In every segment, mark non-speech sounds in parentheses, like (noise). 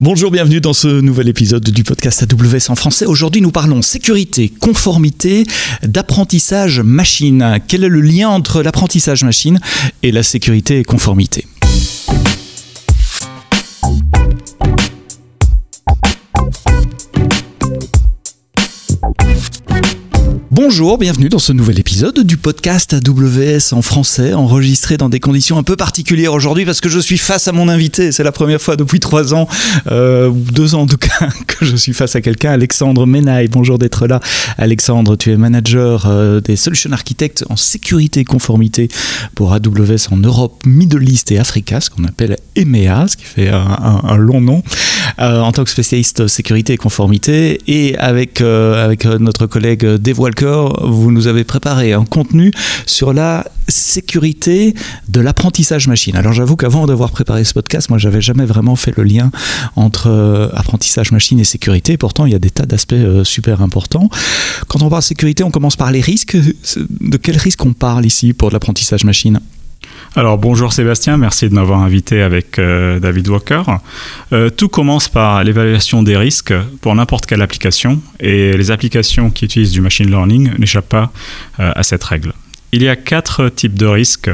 Bonjour, bienvenue dans ce nouvel épisode du podcast AWS en français. Aujourd'hui, nous parlons sécurité, conformité, d'apprentissage machine. Quel est le lien entre l'apprentissage machine et la sécurité et conformité? Bonjour, bienvenue dans ce nouvel épisode du podcast AWS en français, enregistré dans des conditions un peu particulières aujourd'hui parce que je suis face à mon invité. C'est la première fois depuis trois ans, euh, deux ans en tout cas, (laughs) que je suis face à quelqu'un, Alexandre Menaille. Bonjour d'être là. Alexandre, tu es manager euh, des solution architectes en sécurité et conformité pour AWS en Europe, Middle East et Africa, ce qu'on appelle EMEA, ce qui fait un, long nom, euh, en tant que spécialiste sécurité et conformité. Et avec, avec notre collègue Dave Walker, vous nous avez préparé un contenu sur la sécurité de l'apprentissage machine. Alors j'avoue qu'avant d'avoir préparé ce podcast, moi j'avais jamais vraiment fait le lien entre euh, apprentissage machine et sécurité. Pourtant, il y a des tas d'aspects euh, super importants. Quand on parle sécurité, on commence par les risques. De quels risques on parle ici pour l'apprentissage machine? Alors bonjour Sébastien, merci de m'avoir invité avec euh, David Walker. Euh, tout commence par l'évaluation des risques pour n'importe quelle application et les applications qui utilisent du machine learning n'échappent pas euh, à cette règle. Il y a quatre types de risques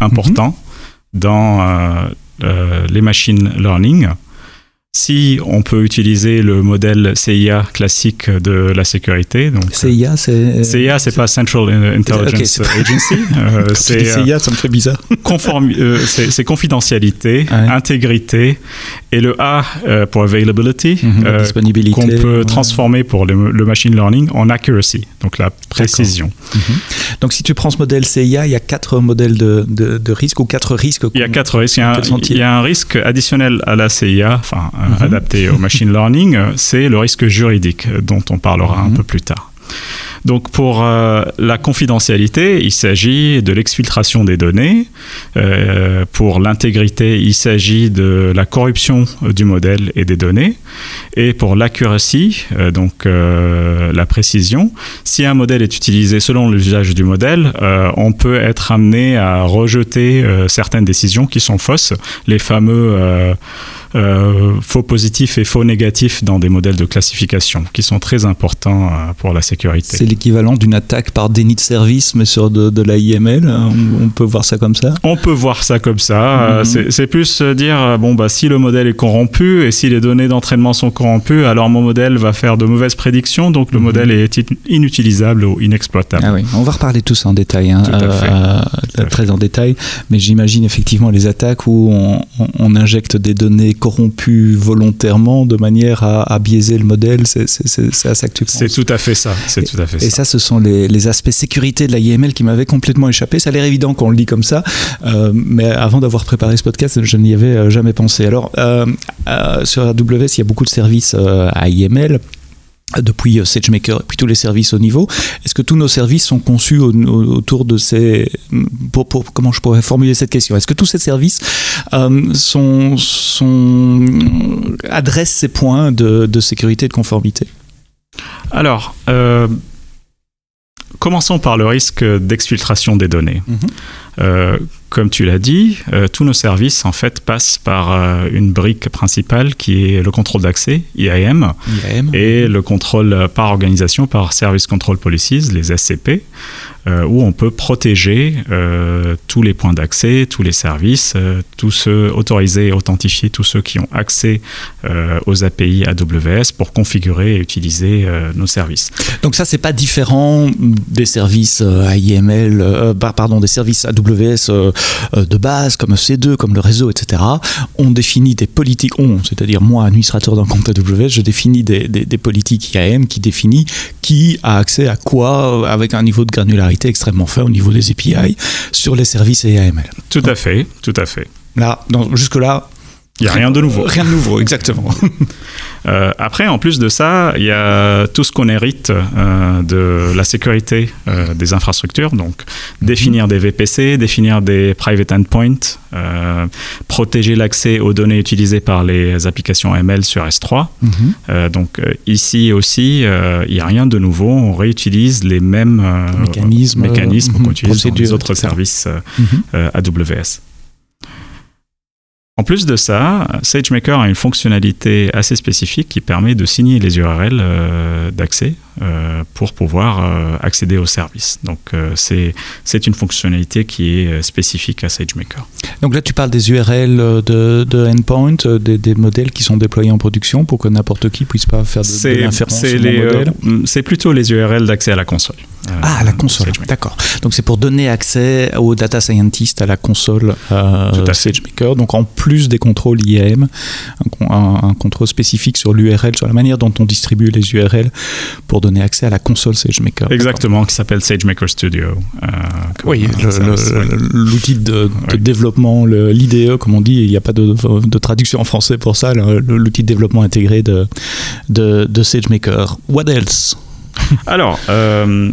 importants mhm. dans les machine learning si on peut utiliser le modèle CIA classique de la sécurité. Donc, CIA, c'est. Euh, CIA, c'est pas Central Intelligence Agency. Euh, c'est CIA, ça me fait bizarre. Euh, c'est confidentialité, intégrité, et le A pour availability, mhm, disponibilité, qu'on peut transformer pour le, machine learning en accuracy, donc la précision. Mhm. Donc, si tu prends ce modèle CIA, il y a quatre modèles de, de, risques ou quatre risques. Il y a quatre risques. Il y a, un, risque additionnel à la CIA, enfin Mhm. adapté au machine learning, c'est le risque juridique dont on parlera un mhm. peu plus tard. Donc pour euh, la confidentialité, il s'agit de l'exfiltration des données. Euh, pour l'intégrité, il s'agit de la corruption du modèle et des données. Et pour l'accuracy, euh, donc la précision, si un modèle est utilisé selon l'usage du modèle, on peut être amené à rejeter certaines décisions qui sont fausses, les fameux euh, faux positifs et faux négatifs dans des modèles de classification qui sont très importants euh, pour la sécurité. L'équivalent d'une attaque par déni de service, mais sur de, de l'AIML. On, peut voir ça comme ça? On peut voir ça comme ça. Mhm. C'est plus dire bon, bah, si le modèle est corrompu et si les données d'entraînement sont corrompues, alors mon modèle va faire de mauvaises prédictions, donc le mhm. modèle est inutilisable ou inexploitable. Ah oui. On va reparler tout ça en détail, hein, euh, très en détail, mais j'imagine effectivement les attaques où on, on injecte des données corrompu volontairement de manière à, biaiser le modèle. C'est à ça que tu penses. C'est tout à fait ça. C'est tout à fait et, ça. ce sont les, aspects sécurité de la IML qui m'avaient complètement échappé. Ça a l'air évident quand on le dit comme ça, euh, mais avant d'avoir préparé ce podcast, je n'y avais euh, jamais pensé. Alors, euh, sur AWS, il y a beaucoup de services à IML depuis SageMaker et puis tous les services au niveau. Est-ce que tous nos services sont conçus autour de ces... Pour, comment je pourrais formuler cette question? Est-ce que tous ces services euh, sont, sont, adressent ces points de, de sécurité et de conformité? Alors, euh, commençons par le risque d'exfiltration des données. Mm-hmm comme tu l'as dit, euh, tous nos services en fait passent par euh, une brique principale qui est le contrôle d'accès, IAM, et le contrôle par organisation, par Service Control Policies, les SCP, euh, où on peut protéger tous les points d'accès, tous les services, tous ceux autorisés et authentifier, tous ceux qui ont accès aux API AWS pour configurer et utiliser nos services. Donc ça, c'est pas différent des services AIML, pardon, des services AWS euh, de base, comme C2, comme le réseau, etc. On définit des politiques, on, c'est-à-dire moi, administrateur d'un compte AWS, je définis des, politiques IAM qui définit qui a accès à quoi avec un niveau de granularité extrêmement faible au niveau des API sur les services IAML. Tout à fait, tout à fait. Là, jusque-là, il n'y a rien de nouveau. Rien de nouveau, exactement. (laughs) Euh, après, en plus de ça, il y a tout ce qu'on hérite euh, de la sécurité euh, des infrastructures. Donc, définir des VPC, définir des private endpoints, protéger l'accès aux données utilisées par les applications ML sur S3. Mhm. donc, ici aussi, il n'y a rien de nouveau. On réutilise les mêmes mécanismes, mécanismes qu'on utilise dans les autres services mhm. AWS. En plus de ça, SageMaker a une fonctionnalité assez spécifique qui permet de signer les URL euh, d'accès pour pouvoir euh, accéder au service. Donc c'est une fonctionnalité qui est spécifique à SageMaker. Donc là tu parles des URL de, de endpoint, des, des, modèles qui sont déployés en production pour que n'importe qui puisse pas faire de, de l'inférence sur modèle C'est plutôt les URL d'accès à la console. ah, à la console, d'accord. Donc c'est pour donner accès aux data scientists à la console SageMaker. Donc en plus des contrôles IAM, un, contrôle spécifique sur l'URL, sur la manière dont on distribue les URL pour donner accès à la console SageMaker. Exactement, qui s'appelle SageMaker Studio. Euh, oui, l'outil de, développement, l'IDE, comme on dit, il n'y a pas de, traduction en français pour ça, l'outil de développement intégré de, de, de SageMaker. What else? (laughs) Alors, euh,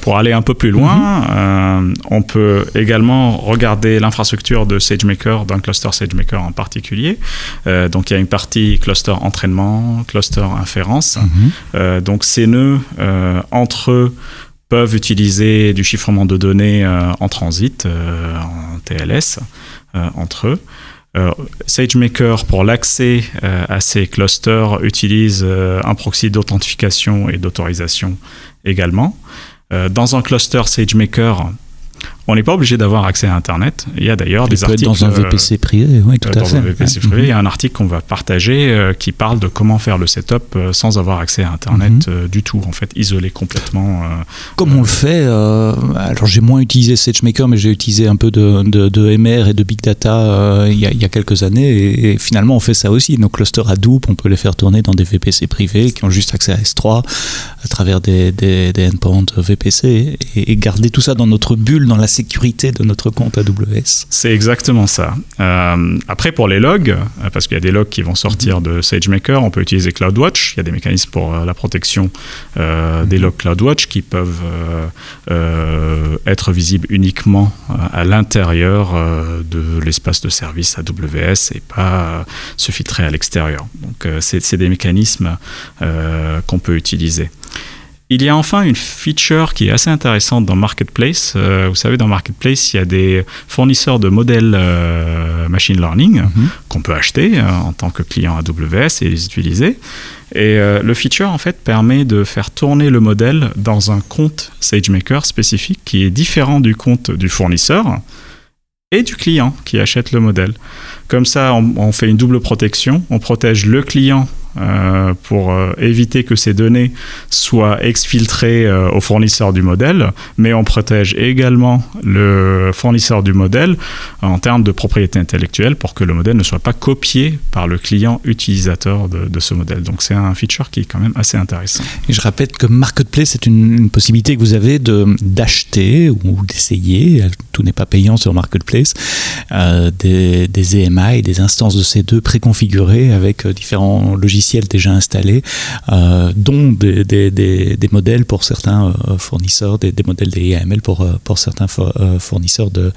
pour aller un peu plus loin, euh, on peut également regarder l'infrastructure de SageMaker, d'un cluster SageMaker en particulier. Euh, donc, il y a une partie cluster entraînement, cluster inférence. Mhm. donc, ces nœuds, entre eux, peuvent utiliser du chiffrement de données en transit, en TLS, entre eux. Euh, SageMaker, pour l'accès euh, à ces clusters, utilise euh, un proxy d'authentification et d'autorisation également. dans un cluster SageMaker, on n'est pas obligé d'avoir accès à Internet. Il y a d'ailleurs des articles. dans un VPC privé, oui, tout à fait. un VPC privé, il y a un article qu'on va partager euh, qui parle de comment faire le setup euh, sans avoir accès à Internet mhm. euh, du tout, en fait, isolé complètement. Comme on le fait, alors j'ai moins utilisé SageMaker, mais j'ai utilisé un peu de, de, MR et de Big Data il y, a, quelques années, et, finalement on fait ça aussi. Nos clusters Hadoop, on peut les faire tourner dans des VPC privés qui ont juste accès à S3 à travers des, des, endpoints VPC, et, et garder tout ça dans notre bulle, dans la sécurité de notre compte AWS. C'est exactement ça. Euh, après, pour les logs, euh, parce qu'il y a des logs qui vont sortir mhm. de SageMaker, on peut utiliser CloudWatch. Il y a des mécanismes pour euh, la protection des mhm. logs CloudWatch qui peuvent être visibles uniquement à l'intérieur de l'espace de service AWS et pas se filtrer à l'extérieur. Donc, c'est des mécanismes qu'on peut utiliser. Il y a enfin une feature qui est assez intéressante dans Marketplace. Euh, vous savez, dans Marketplace, il y a des fournisseurs de modèles euh, machine learning mhm. qu'on peut acheter euh, en tant que client AWS et les utiliser. Et le feature, en fait, permet de faire tourner le modèle dans un compte SageMaker spécifique qui est différent du compte du fournisseur et du client qui achète le modèle. Comme ça, on fait une double protection. On protège le client euh, pour euh, éviter que ces données soient exfiltrées euh, au fournisseur du modèle, mais on protège également le fournisseur du modèle en termes de propriété intellectuelle pour que le modèle ne soit pas copié par le client utilisateur de, ce modèle. Donc c'est un feature qui est quand même assez intéressant. Je répète que Marketplace c'est une, possibilité que vous avez d'acheter ou d'essayer, tout n'est pas payant sur Marketplace, des, des EMI, des instances de C2 préconfigurées avec différents logiciels déjà installés, euh, dont des, des, des, modèles pour certains euh, fournisseurs, des, modèles d'AML pour, euh, pour certains fournisseurs de,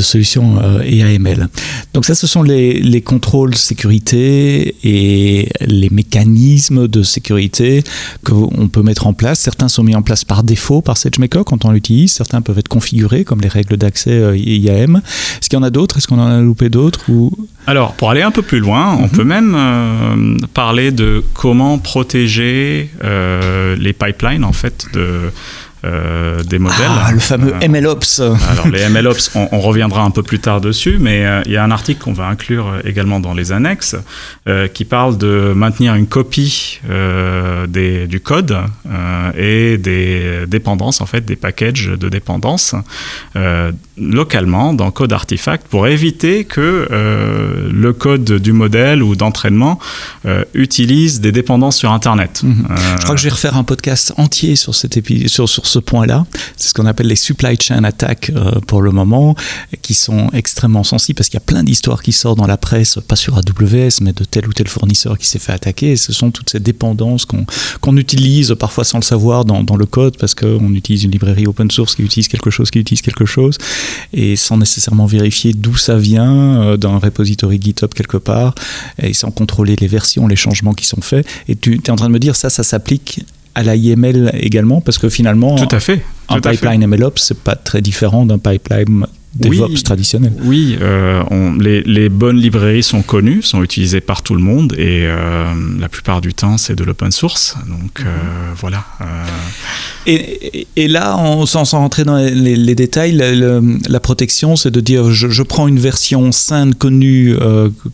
solutions EAML. Donc ça, ce sont les, les contrôles sécurité et les mécanismes de sécurité qu'on peut mettre en place. Certains sont mis en place par défaut par SageMaker quand on l'utilise. Certains peuvent être configurés comme les règles d'accès IAM. Est-ce qu'il y en a d'autres? Est-ce qu'on en a loupé d'autres ou... Alors, pour aller un peu plus loin, on mhm. peut même euh, parler de comment protéger euh, les pipelines en fait de euh, des modèles. Ah, le fameux euh, MLOps. Alors les (laughs) MLOps, on, reviendra un peu plus tard dessus, mais euh, il y a un article qu'on va inclure également dans les annexes qui parle de maintenir une copie des, du code et des dépendances, en fait, des packages de dépendances localement dans code artefact pour éviter que le code du modèle ou d'entraînement utilise des dépendances sur Internet. Mhm. Je crois que je vais refaire un podcast entier sur, cet sur, sur ce point-là. C'est ce qu'on appelle les supply chain attaques euh, pour le moment, qui sont extrêmement sensibles parce qu'il y a plein d'histoires qui sortent dans la presse, pas sur AWS, mais de tel ou tel fournisseur qui s'est fait attaquer. Ce sont toutes ces dépendances qu'on utilise parfois sans le savoir dans, dans le code parce qu'on utilise une librairie open source qui utilise quelque chose, qui utilise quelque chose, et sans nécessairement vérifier d'où ça vient euh, d'un repository GitHub quelque part, et sans contrôler les versions, les changements qui sont faits. Et tu es en train de me dire ça, ça s'applique à la IML également Parce que finalement, Tout à fait. un pipeline MLOps, c'est pas très différent d'un pipeline DevOps traditionnels. Oui, on, les, les, bonnes librairies sont connues, sont utilisées par tout le monde et la plupart du temps c'est de l'open source. Donc mhm. voilà. Et, et, là, on, sans, sans, rentrer dans les, détails, la, protection, c'est de dire je, je, prends une version saine, connue,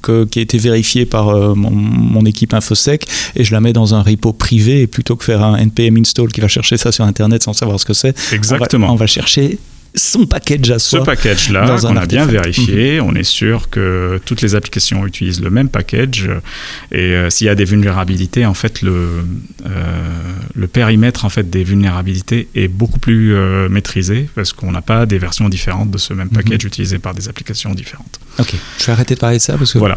qui a été vérifiée par mon, mon équipe InfoSec et je la mets dans un repo privé et plutôt que faire un npm install qui va chercher ça sur internet sans savoir ce que c'est. Exactement. On va, chercher son package à soi. Ce package-là, on a bien vérifié, mhm. on est sûr que toutes les applications utilisent le même package. Et euh, s'il y a des vulnérabilités, en fait, le, euh, le périmètre en fait, des vulnérabilités est beaucoup plus euh, maîtrisé parce qu'on n'a pas des versions différentes de ce même mhm. package utilisé par des applications différentes. Ok, je vais arrêter de parler de ça parce que voilà.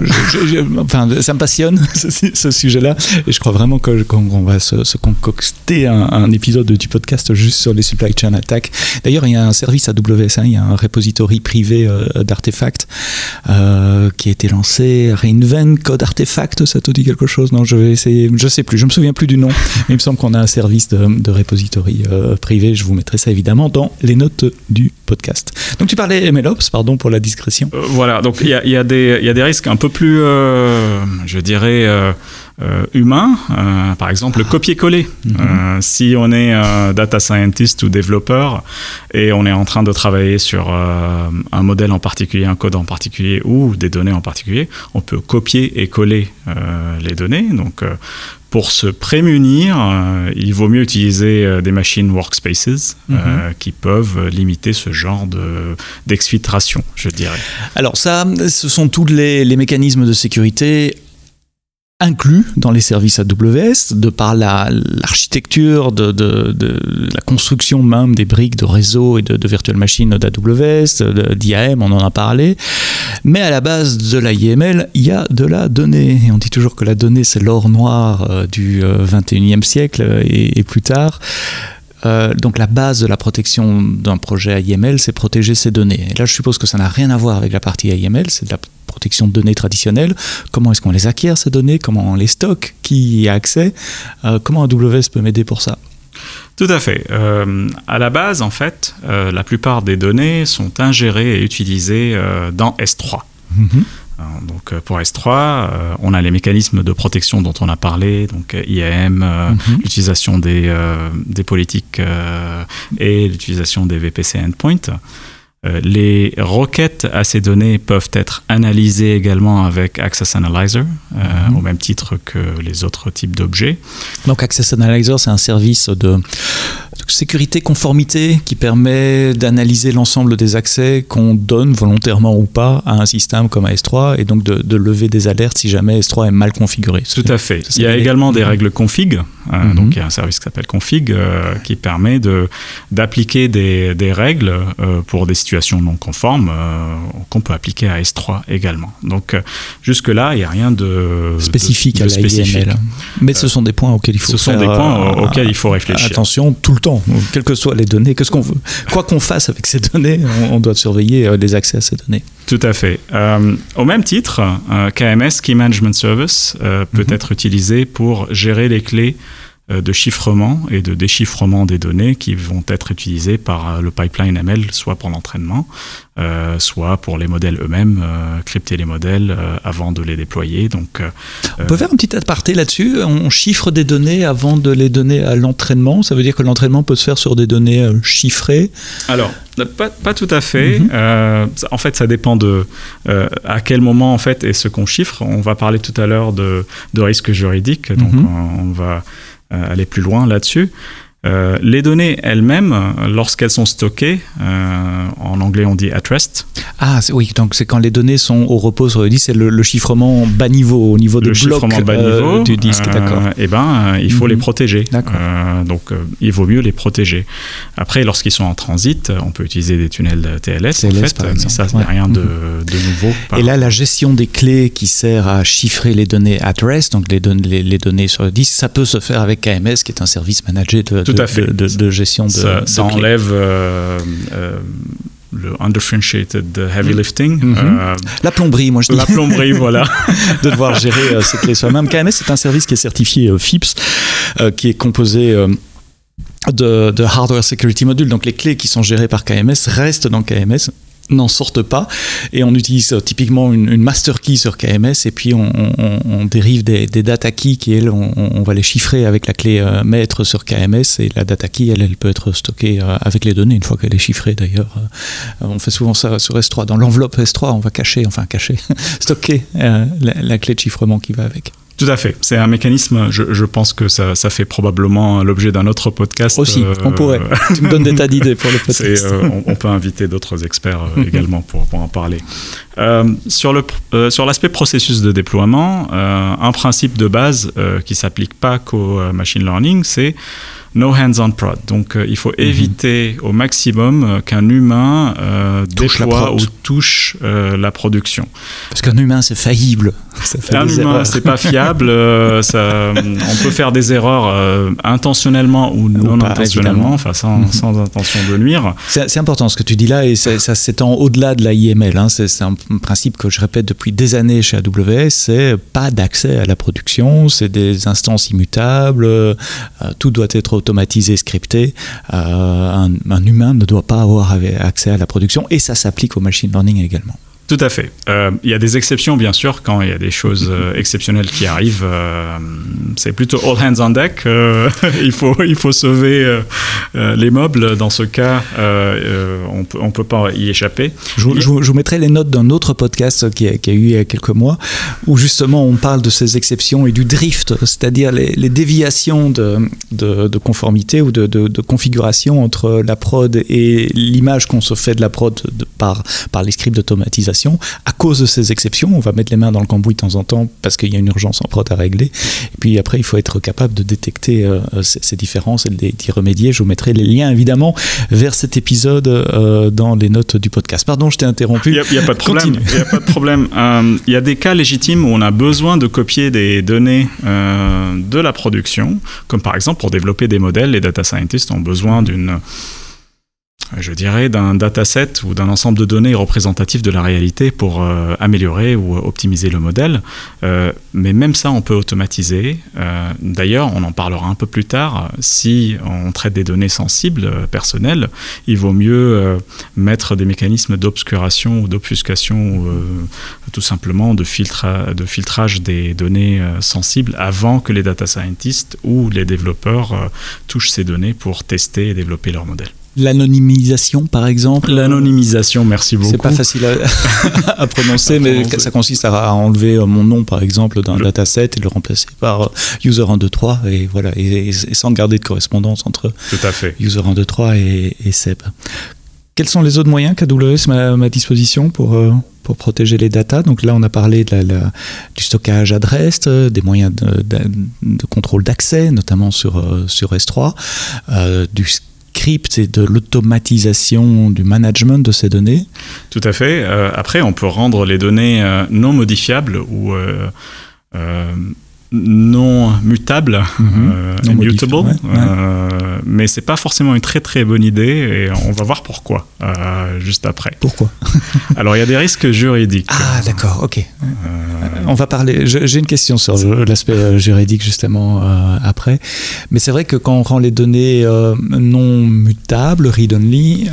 enfin, ça me passionne (laughs) ce, sujet-là et je crois vraiment qu'on va se, concocter un, un, épisode du podcast juste sur les supply chain attacks. D'ailleurs, il y a un service AWS, il y a un repository privé euh, d'artefacts euh, qui a été lancé, Reinvent Code Artefact, ça te dit quelque chose? Non, je vais essayer, je sais plus, je me souviens plus du nom, mais il me semble qu'on a un service de, de repository euh, privé, je vous mettrai ça évidemment dans les notes du podcast. Donc tu parlais MLOps, pardon pour la discrétion. voilà, donc il y a, y, a y a, des risques un peu plus, je dirais, euh, euh, par exemple le copier-coller. Mhm. Euh, si on est data scientist ou développeur et on est en train de travailler sur un modèle en particulier, un code en particulier ou des données en particulier, on peut copier et coller les données. Donc pour se prémunir, il vaut mieux utiliser des machines workspaces mhm. qui peuvent limiter ce genre d'exfiltration, je dirais. Alors ça, ce sont tous les, les mécanismes de sécurité inclus dans les services AWS, de par l'architecture, de, de, de, la construction même des briques de réseau et de, de virtual machines d'AWS, d'IAM, on en a parlé. Mais à la base de la IML, il y a de la donnée. Et on dit toujours que la donnée, c'est l'or noir euh, du 21e euh, siècle et, et plus tard. Euh, donc la base de la protection d'un projet IML, c'est protéger ses données. Et là, je suppose que ça n'a rien à voir avec la partie IML, c'est de la protection de données traditionnelle. Comment est-ce qu'on les acquiert, ces données? Comment on les stocke? Qui y a accès? Euh, Comment AWS peut m'aider pour ça? Tout à fait. Euh, à la base, en fait, la plupart des données sont ingérées et utilisées dans S3. Euh, donc euh, pour S3, euh, on a les mécanismes de protection dont on a parlé, donc IAM, mhm. l'utilisation des, des politiques et l'utilisation des VPC endpoints. Euh, les requêtes à ces données peuvent être analysées également avec Access Analyzer, euh, mhm. au même titre que les autres types d'objets. Donc Access Analyzer, c'est un service de, sécurité conformité qui permet d'analyser l'ensemble des accès qu'on donne volontairement ou pas à un système comme S3 et donc de, lever des alertes si jamais S3 est mal configuré. Tout à fait. Il y a également des règles config. Euh, mhm. Donc il y a un service qui s'appelle config qui permet d'appliquer des, des, règles pour des situation non conforme euh, qu'on peut appliquer à S3 également. Donc euh, jusque-là, il n'y a rien de spécifique à la spécifique. Mais ce sont des points auxquels il faut Ce sont des points euh, auxquels il faut réfléchir. Attention tout le temps, quelles que soient les données, qu'est-ce qu'on veut, quoi qu'on fasse avec ces données, on, doit surveiller les accès à ces données. Tout à fait. au même titre, KMS, Key Management Service, peut mhm. être utilisé pour gérer les clés euh, de chiffrement et de déchiffrement des données qui vont être utilisées par euh, le pipeline ML, soit pour l'entraînement, euh, soit pour les modèles eux-mêmes, crypter les modèles avant de les déployer. Donc, on peut faire un petit aparté là-dessus. On chiffre des données avant de les donner à l'entraînement. Ça veut dire que l'entraînement peut se faire sur des données chiffrées. Alors, pas, pas, tout à fait. Mhm. en fait, ça dépend de à quel moment en fait est ce qu'on chiffre. On va parler tout à l'heure de, de risques juridiques. Donc, mhm. on, va euh, aller plus loin là-dessus. Euh, les données elles-mêmes, lorsqu'elles sont stockées, euh, en anglais on dit at rest. Ah oui, donc c'est quand les données sont au repos sur le disque, c'est le, chiffrement bas niveau, au niveau de bloc bas niveau, du disque, d'accord. Eh ben, il faut mhm. les protéger. donc il vaut mieux les protéger. Après, lorsqu'ils sont en transit, on peut utiliser des tunnels TLS, en fait, mais ça, n'y a rien de, mhm. de nouveau. Et là, la gestion des clés qui sert à chiffrer les données at rest, donc les, données, les, données sur le disque, ça peut se faire avec KMS, qui est un service managé de, Tout à fait. De, gestion de. Ça, ça enlève euh, euh, le undifferentiated heavy mhm. lifting. Mhm. Euh, la plomberie, moi je dis. La plomberie, (laughs) voilà. de devoir gérer ces clés soi-même. KMS, c'est un service qui est certifié FIPS, qui est composé. De, de, hardware security module. Donc les clés qui sont gérées par KMS restent dans KMS n'en sortent pas. Et on utilise euh, typiquement une, master key sur KMS et puis on, dérive des, data keys qui, elles, on, va les chiffrer avec la clé euh, maître sur KMS et la data key, elle, elle peut être stockée euh, avec les données une fois qu'elle est chiffrée d'ailleurs. on fait souvent ça sur S3. Dans l'enveloppe S3, on va cacher, enfin cacher, (laughs) stocker la clé de chiffrement qui va avec. Tout à fait. C'est un mécanisme, je, pense que ça, fait probablement l'objet d'un autre podcast. Aussi, on pourrait. tu me donnes des tas d'idées pour le (laughs) podcast. Euh, on, peut inviter d'autres experts euh, également pour, en parler. Euh, sur l'aspect processus de déploiement, un principe de base qui ne s'applique pas qu'au machine learning, c'est no hands-on prod. Donc euh, il faut mhm. éviter au maximum euh, qu'un humain euh, touche déploie ou touche la production. Parce qu'un humain c'est faillible. (laughs) un humain c'est pas fiable. (laughs) ça, on peut faire des erreurs intentionnellement ou non intentionnellement, enfin sans, mhm. sans, intention de nuire. C'est important ce que tu dis là et ça, s'étend au-delà de la IML. Hein. C'est un principe que je répète depuis des années chez AWS. C'est pas d'accès à la production, c'est des instances immutables. tout doit être automatisé, scripté, euh, un, humain ne doit pas avoir accès à la production et ça s'applique au machine learning également. Tout à fait. Euh, il y a des exceptions, bien sûr, quand il y a des choses euh, exceptionnelles qui arrivent. Euh, c'est plutôt all hands on deck. (laughs) il, faut, il faut sauver les meubles. Dans ce cas, on peut, ne peut pas y échapper. Je, vous mettrai les notes d'un autre podcast qui a, qui a, eu il y a quelques mois, où justement on parle de ces exceptions et du drift, c'est-à-dire les, les, déviations de, de, de, conformité ou de, de, configuration entre la prod et l'image qu'on se fait de la prod par, par les scripts d'automatisation à cause de ces exceptions. On va mettre les mains dans le cambouis de temps en temps parce qu'il y a une urgence en prod à régler. Et puis après, il faut être capable de détecter euh, ces, différences et d'y remédier. Je vous mettrai les liens évidemment vers cet épisode euh, dans les notes du podcast. Pardon, je t'ai interrompu. Il n'y a, pas de problème. Il y a pas de problème. (laughs) Euh, il y a des cas légitimes où on a besoin de copier des données de la production, comme par exemple pour développer des modèles, les data scientists ont besoin d'une je dirais, d'un dataset ou d'un ensemble de données représentatif de la réalité pour euh, améliorer ou optimiser le modèle. Euh, mais même ça, on peut automatiser. Euh, d'ailleurs, on en parlera un peu plus tard. Si on traite des données sensibles, personnelles, il vaut mieux mettre des mécanismes d'obscuration ou d'obfuscation, tout simplement de, de filtrage des données sensibles avant que les data scientists ou les développeurs touchent ces données pour tester et développer leur modèle. L'anonymisation, par exemple L'anonymisation, merci beaucoup. C'est pas facile à, (laughs) prononcer, mais ça consiste à, enlever euh, mon nom, par exemple, d'un dataset et le remplacer par euh, user 1, 2, 3, et voilà, et, sans garder de correspondance entre Tout à fait. user 1, 2, 3 et, et SEB. Quels sont les autres moyens qu'AWS met à ma disposition pour, euh, pour protéger les datas? Donc là, on a parlé de la, du stockage adresse, des moyens de, de, contrôle d'accès, notamment sur, sur S3, euh, du et de l'automatisation du management de ces données Tout à fait. Euh, après, on peut rendre les données euh, non modifiables ou euh, non mutable, mhm. euh, immutable, euh, mais c'est pas forcément une très très bonne idée et on va voir pourquoi euh, juste après. Pourquoi (laughs) Alors il y a des risques juridiques. Ah d'accord, ok. On va parler. J'ai une question sur l'aspect juridique justement après, mais c'est vrai que quand on rend les données non mutables, read only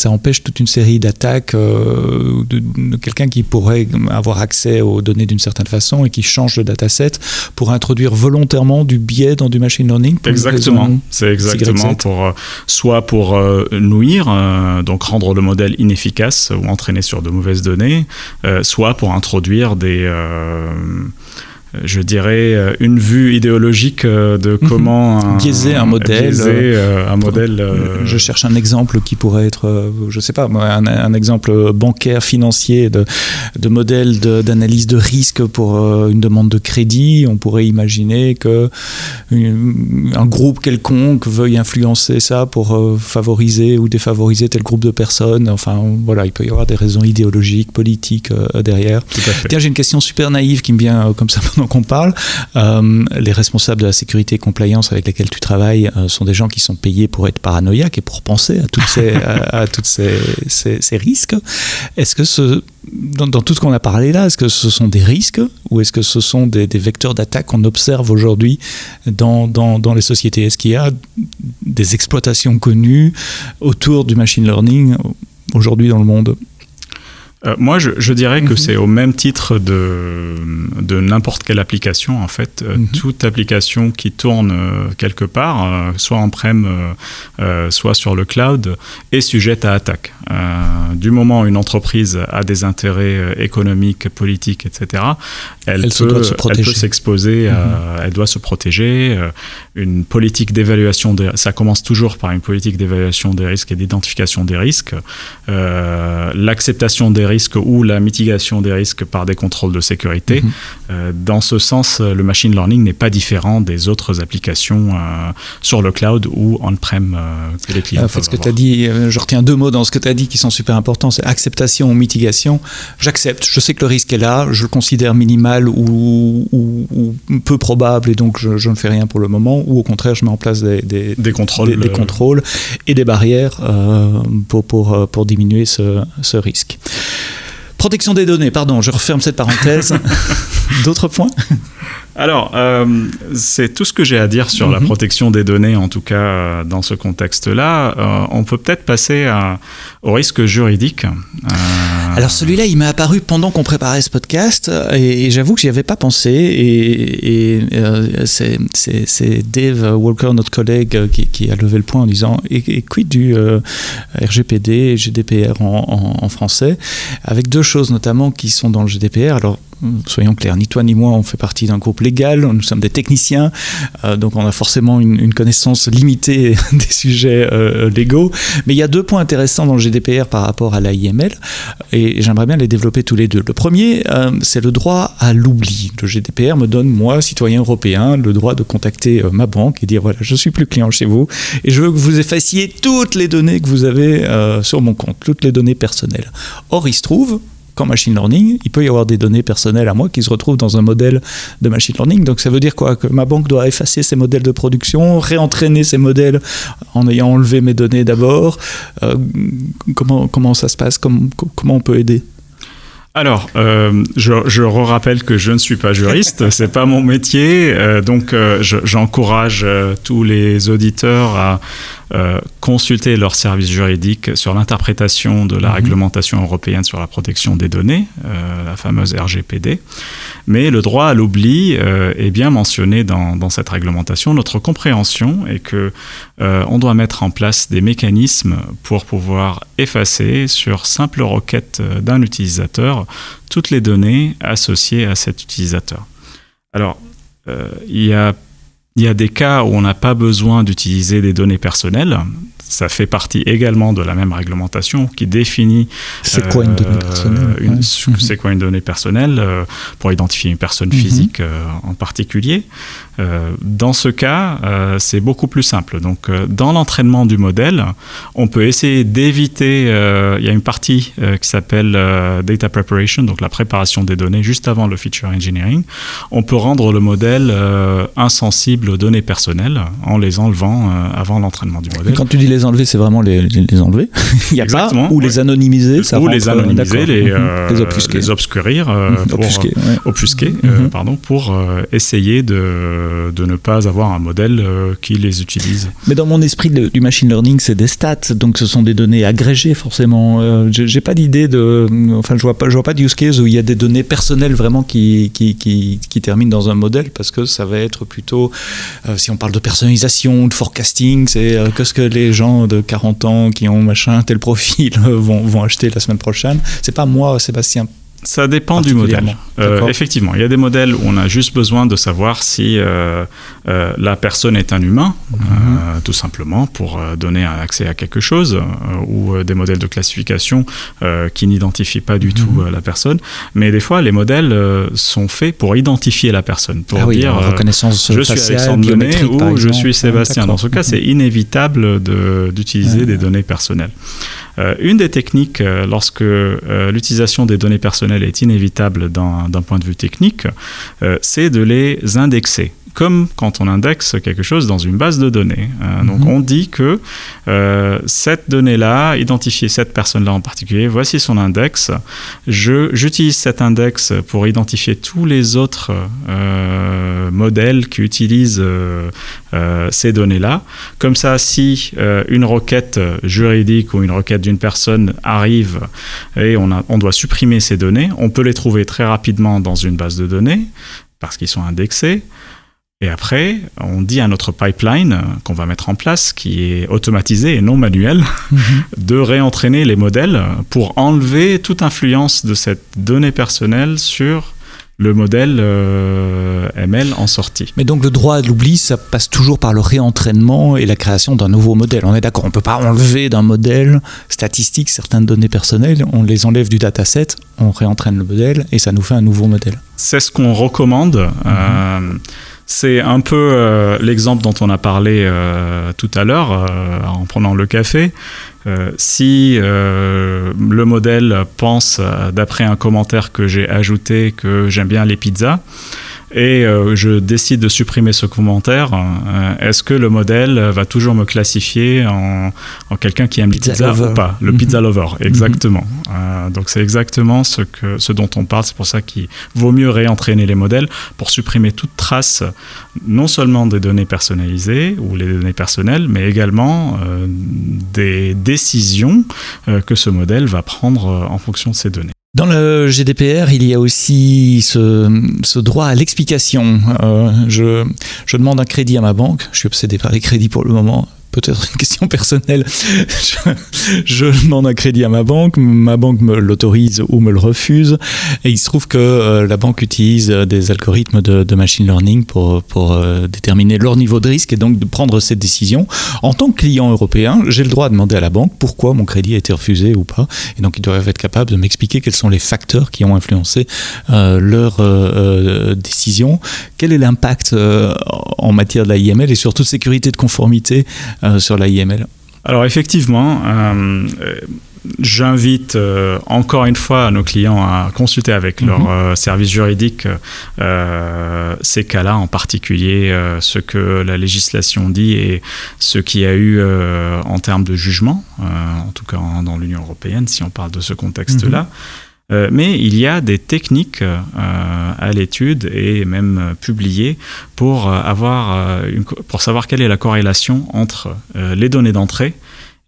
ça empêche toute une série d'attaques euh, de, quelqu'un qui pourrait avoir accès aux données d'une certaine façon et qui change de dataset pour introduire volontairement du biais dans du machine learning. Exactement, c'est exactement pour euh, soit pour euh, nuire, donc rendre le modèle inefficace ou entraîner sur de mauvaises données, soit pour introduire des je dirais, euh, une vue idéologique euh, de mhm. comment biaiser un modèle. Euh, un modèle. Je cherche un exemple qui pourrait être, je sais pas, un, un exemple bancaire, financier, de, de modèle d'analyse de, risque pour une demande de crédit. On pourrait imaginer que un groupe quelconque veuille influencer ça pour favoriser ou défavoriser tel groupe de personnes. Enfin, voilà, il peut y avoir des raisons idéologiques, politiques derrière. Tout à fait. Tiens, j'ai une question super naïve qui me vient comme ça qu'on parle. Euh, les responsables de la sécurité et compliance avec lesquels tu travailles euh, sont des gens qui sont payés pour être paranoïaques et pour penser à, toutes ces, (laughs) à, toutes ces, ces, risques. Est-ce que ce, dans, tout ce qu'on a parlé là, est-ce que ce sont des risques ou est-ce que ce sont des, vecteurs d'attaque qu'on observe aujourd'hui dans, dans, dans, les sociétés? Est-ce qu'il y a des exploitations connues autour du machine learning aujourd'hui dans le monde? Euh, moi, je, je, dirais que Mhm. c'est au même titre de, de n'importe quelle application. En fait, Euh, Mhm. toute application qui tourne euh, quelque part, euh, soit en prem, euh, soit sur le cloud, est sujette à attaque. Du moment où une entreprise a des intérêts économiques, politiques, etc., elle, Elle peut, se. Mhm. s'exposer, à- elle doit se protéger. Une politique d'évaluation, ça commence toujours par une politique d'évaluation des risques et d'identification des risques. L'acceptation des risques ou la mitigation des risques par des contrôles de sécurité. Mhm. Euh, dans ce sens, le machine learning n'est pas différent des autres applications euh, sur le cloud ou on-prem euh, que les clients En fait, peuvent ce que tu as dit, euh, je retiens deux mots dans ce que tu as dit qui sont super importants, c'est acceptation ou mitigation. J'accepte, je sais que le risque est là, je le considère minimal ou, ou- ou peu probable et donc je, je ne fais rien pour le moment, ou au contraire, je mets en place des, des- Des contrôles. des- des euh, contrôles et des barrières euh, pour, pour, euh, pour diminuer ce, ce risque. Protection des données, pardon, je referme cette parenthèse. (laughs) D'autres points Alors, euh, c'est tout ce que j'ai à dire sur la Mhm. protection des données, en tout cas euh, dans ce contexte-là. Euh, on peut peut-être passer à- au risque juridique. Euh, Alors celui-là, il m'est apparu pendant qu'on préparait ce podcast et, et j'avoue que j'y avais pas pensé et, et, c'est- Dave Walker, notre collègue, qui, qui a levé le point en disant et, et quid du RGPD et GDPR en, en- en français? Avec deux choses notamment qui sont dans le GDPR. Alors soyons clairs, ni toi ni moi, on fait partie d'un groupe légal, nous sommes des techniciens, euh, donc on a forcément une, connaissance limitée (laughs) des sujets euh, légaux. Mais il y a deux points intéressants dans le GDPR par rapport à l'AIML, et j'aimerais bien les développer tous les deux. Le premier, euh, c'est le droit à l'oubli. Le GDPR me donne, moi, citoyen européen, le droit de contacter ma banque et dire, voilà, je suis plus client chez vous, et je veux que vous effaciez toutes les données que vous avez sur mon compte, toutes les données personnelles. Or, il se trouve machine learning, il peut y avoir des données personnelles à moi qui se retrouvent dans un modèle de machine learning. Donc ça veut dire quoi? Que ma banque doit effacer ses modèles de production, réentraîner ces modèles en ayant enlevé mes données d'abord? Euh, comment, comment ça se passe? Comment, comment on peut aider? Alors, euh, je, je rappelle que je ne suis pas juriste, (laughs) c'est pas mon métier, euh, donc euh, je- j'encourage tous les auditeurs à consulter leur service juridique sur l'interprétation de la Mhm. réglementation européenne sur la protection des données, la fameuse RGPD. Mais le droit à l'oubli est bien mentionné dans, dans cette réglementation. Notre compréhension est que on doit mettre en place des mécanismes pour pouvoir effacer sur simple requête d'un utilisateur toutes les données associées à cet utilisateur. Alors, euh, il y a il y a des cas où on n'a pas besoin d'utiliser des données personnelles. Ça fait partie également de la même réglementation qui définit C'est quoi une donnée euh, personnelle une- Ouais. ce que C'est quoi une donnée personnelle euh, pour identifier une personne Mhm. physique euh, en particulier Dans ce cas, c'est beaucoup plus simple. Donc, dans l'entraînement du modèle, on peut essayer d'éviter. il y a une partie qui s'appelle data preparation, donc la préparation des données juste avant le feature engineering. On peut rendre le modèle euh, aux données personnelles en les enlevant euh, avant l'entraînement du modèle. Quand tu dis les enlever, c'est vraiment les, enlever. (laughs) Il y a Exactement, pas ou ouais. les anonymiser, ça ou les rentre, euh, anonymiser, les, Mhm. euh, les obfusquer. les obscurir, Mhm. pour, Obfusquer, ouais. obfusquer, Mhm. pardon, pour essayer de, de ne pas avoir un modèle qui les utilise. Mais dans mon esprit le- du machine learning, c'est des stats, donc ce sont des données agrégées forcément. Euh, j'ai pas d'idée de, enfin je vois pas, je vois pas de use case où il y a des données personnelles vraiment qui qui, qui, qui terminent dans un modèle parce que ça va être plutôt, si on parle de personnalisation, de forecasting, c'est euh, qu'est-ce que les gens de 40 ans qui ont machin tel profil euh, (laughs) vont, vont acheter la semaine prochaine? C'est pas moi, Sébastien. Ça dépend du modèle. Euh, effectivement, il y a des modèles où on a juste besoin de savoir si euh, euh, la personne est un humain, Mhm. tout simplement, pour donner un accès à quelque chose, ou des modèles de classification qui n'identifient pas du Mhm. tout la personne. Mais des fois, les modèles sont faits pour identifier la personne, pour ah oui, dire reconnaissance je suis Alexandre ou je suis Sébastien. Ah, Dans ce cas, c'est inévitable de- d'utiliser des données personnelles. Euh, une des techniques, euh, lorsque euh, l'utilisation des données personnelles est inévitable d'un point de vue technique, c'est de les indexer. Comme quand on indexe quelque chose dans une base de données. Euh, donc mhm. on dit que euh, cette donnée-là, identifier cette personne-là en particulier, voici son index. J'utilise cet index pour identifier tous les autres euh, modèles qui utilisent ces données-là. Comme ça, si une requête juridique ou une requête d'une personne arrive et on, a, on doit supprimer ces données, on peut les trouver très rapidement dans une base de données parce qu'ils sont indexés. Et après, on dit à notre pipeline qu'on va mettre en place, qui est automatisé et non manuel, (laughs) mhm. de réentraîner les modèles pour enlever toute influence de cette donnée personnelle sur le modèle euh, ML en sortie. Mais donc le droit à l'oubli, ça passe toujours par le réentraînement et la création d'un nouveau modèle. On est d'accord, on ne peut pas enlever d'un modèle statistique certaines données personnelles, on les enlève du dataset, on réentraîne le modèle et ça nous fait un nouveau modèle. C'est ce qu'on recommande. Mhm. Euh, c'est un peu euh, l'exemple dont on a parlé euh, tout à l'heure euh, en prenant le café. si le modèle pense, d'après un commentaire que j'ai ajouté, que j'aime bien les pizzas, et euh, je décide de supprimer ce commentaire, euh, est-ce que le modèle va toujours me classifier en, quelqu'un qui aime pizza, pizza ou pas? Le pizza mhm. lover, mhm. exactement. Euh, donc c'est exactement ce, que, ce dont on parle. C'est pour ça qu'il vaut mieux réentraîner les modèles pour supprimer toute trace, non seulement des données personnalisées ou les données personnelles, mais également des décisions que ce modèle va prendre en fonction de ces données. Dans le GDPR, il y a aussi ce, droit à l'explication. Euh, je, je demande un crédit à ma banque. Je suis obsédé par les crédits pour le moment peut-être une question personnelle. Je, demande un crédit à ma banque, ma banque me l'autorise ou me le refuse, et il se trouve que euh, la banque utilise des algorithmes de, machine learning pour, euh, déterminer leur niveau de risque et donc de prendre cette décision. En tant que client européen, j'ai le droit de demander à la banque pourquoi mon crédit a été refusé ou pas, et donc ils doivent être capables de m'expliquer quels sont les facteurs qui ont influencé euh, leur décision, quel est l'impact en matière de la IML et surtout de sécurité de conformité euh, sur la IML Alors effectivement, euh, J'invite euh, encore une fois nos clients à consulter avec leur mhm. service juridique ces cas-là, en particulier ce que la législation dit et ce qu'il y a eu en termes de jugement, en tout cas dans l'Union européenne, si on parle de ce contexte-là. Mhm. Euh, mais il y a des techniques euh, à l'étude et même publiées pour, euh, avoir pour savoir quelle est la corrélation entre les données d'entrée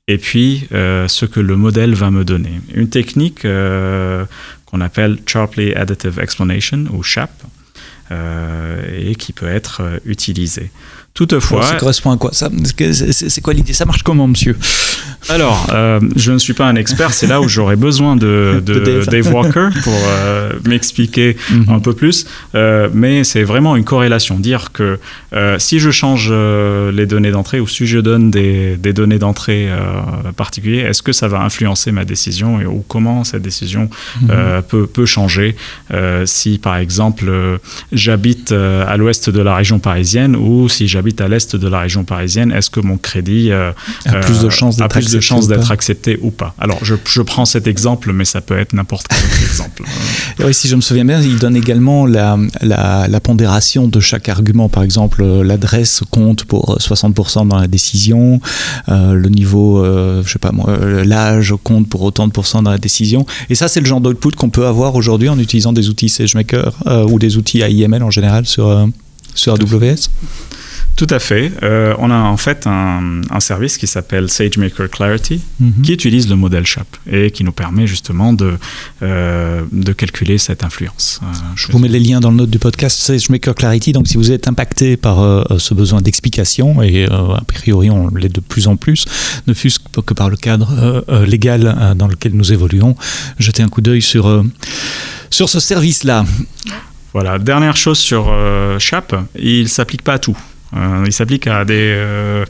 et puis ce que le modèle va me donner. Une technique qu'on appelle Sharply Additive Explanation ou SHAP et qui peut être utilisée. Toutefois. Ça correspond à quoi? C'est quoi l'idée? Ça marche comment, monsieur? Alors, euh, je ne suis pas un expert. C'est là où j'aurais besoin de, (laughs) Dave Walker pour euh, m'expliquer mhm. un peu plus. Euh, mais c'est vraiment une corrélation. Dire que si je change les données d'entrée ou si je donne des, données d'entrée particulières, est-ce que ça va influencer ma décision et, ou comment cette décision mhm. peut, peut, changer si, par exemple, j'habite à l'ouest de la région parisienne ou si j'habite à l'est de la région parisienne, est-ce que mon crédit euh, a plus de chances d'être accepté, ou pas Alors, je, prends cet exemple, mais ça peut être n'importe quel autre exemple. (laughs) Et si je me souviens bien, il donne également la, la, pondération de chaque argument. Par exemple, euh, l'adresse compte pour 60% dans la décision, euh, le niveau, je sais pas moi, l'âge compte pour autant de pourcents dans la décision. Et ça, c'est le genre d'output qu'on peut avoir aujourd'hui en utilisant des outils SageMaker ou des outils AIML en général sur, sur AWS. Tout à fait. Euh, on a en fait un, service qui s'appelle SageMaker Clarity mhm. qui utilise le modèle SHAP et qui nous permet justement de, euh, de calculer cette influence. Euh, je vous mets les liens dans le note du podcast SageMaker Clarity. Donc si vous êtes impacté par ce besoin d'explication, et a priori on l'est de plus en plus, ne fût-ce que par le cadre légal dans lequel nous évoluons, jetez un coup d'œil sur, sur ce service-là. Voilà, dernière chose sur SHAP, il ne s'applique pas à tout. Euh, il s'applique à des euh,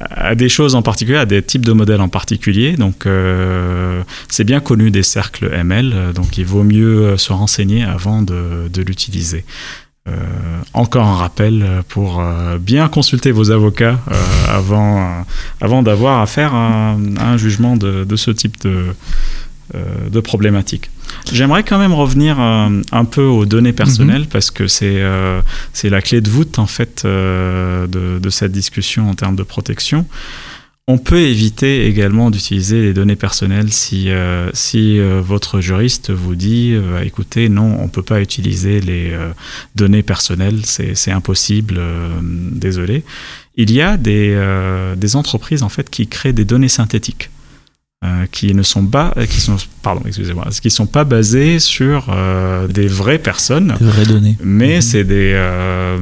à des choses en particulier, à des types de modèles en particulier. Donc, euh, c'est bien connu des cercles ML, donc il vaut mieux se renseigner avant de, l'utiliser. encore un rappel pour bien consulter vos avocats avant, avant d'avoir à faire un, jugement de, ce type de, de problématiques. J'aimerais quand même revenir un peu aux données personnelles mhm. parce que c'est c'est la clé de voûte en fait de, de, cette discussion en termes de protection. On peut éviter également d'utiliser les données personnelles si, euh, si euh, votre juriste vous dit euh, écoutez, non, on ne peut pas utiliser les données personnelles, c'est impossible, désolé. Il y a des, des entreprises en fait qui créent des données synthétiques. Euh, qui ne sont pas, euh, qui sont, pardon, excusez-moi, qui sont pas basés sur euh, des vraies personnes, des vraies données, mais mhm. c'est des,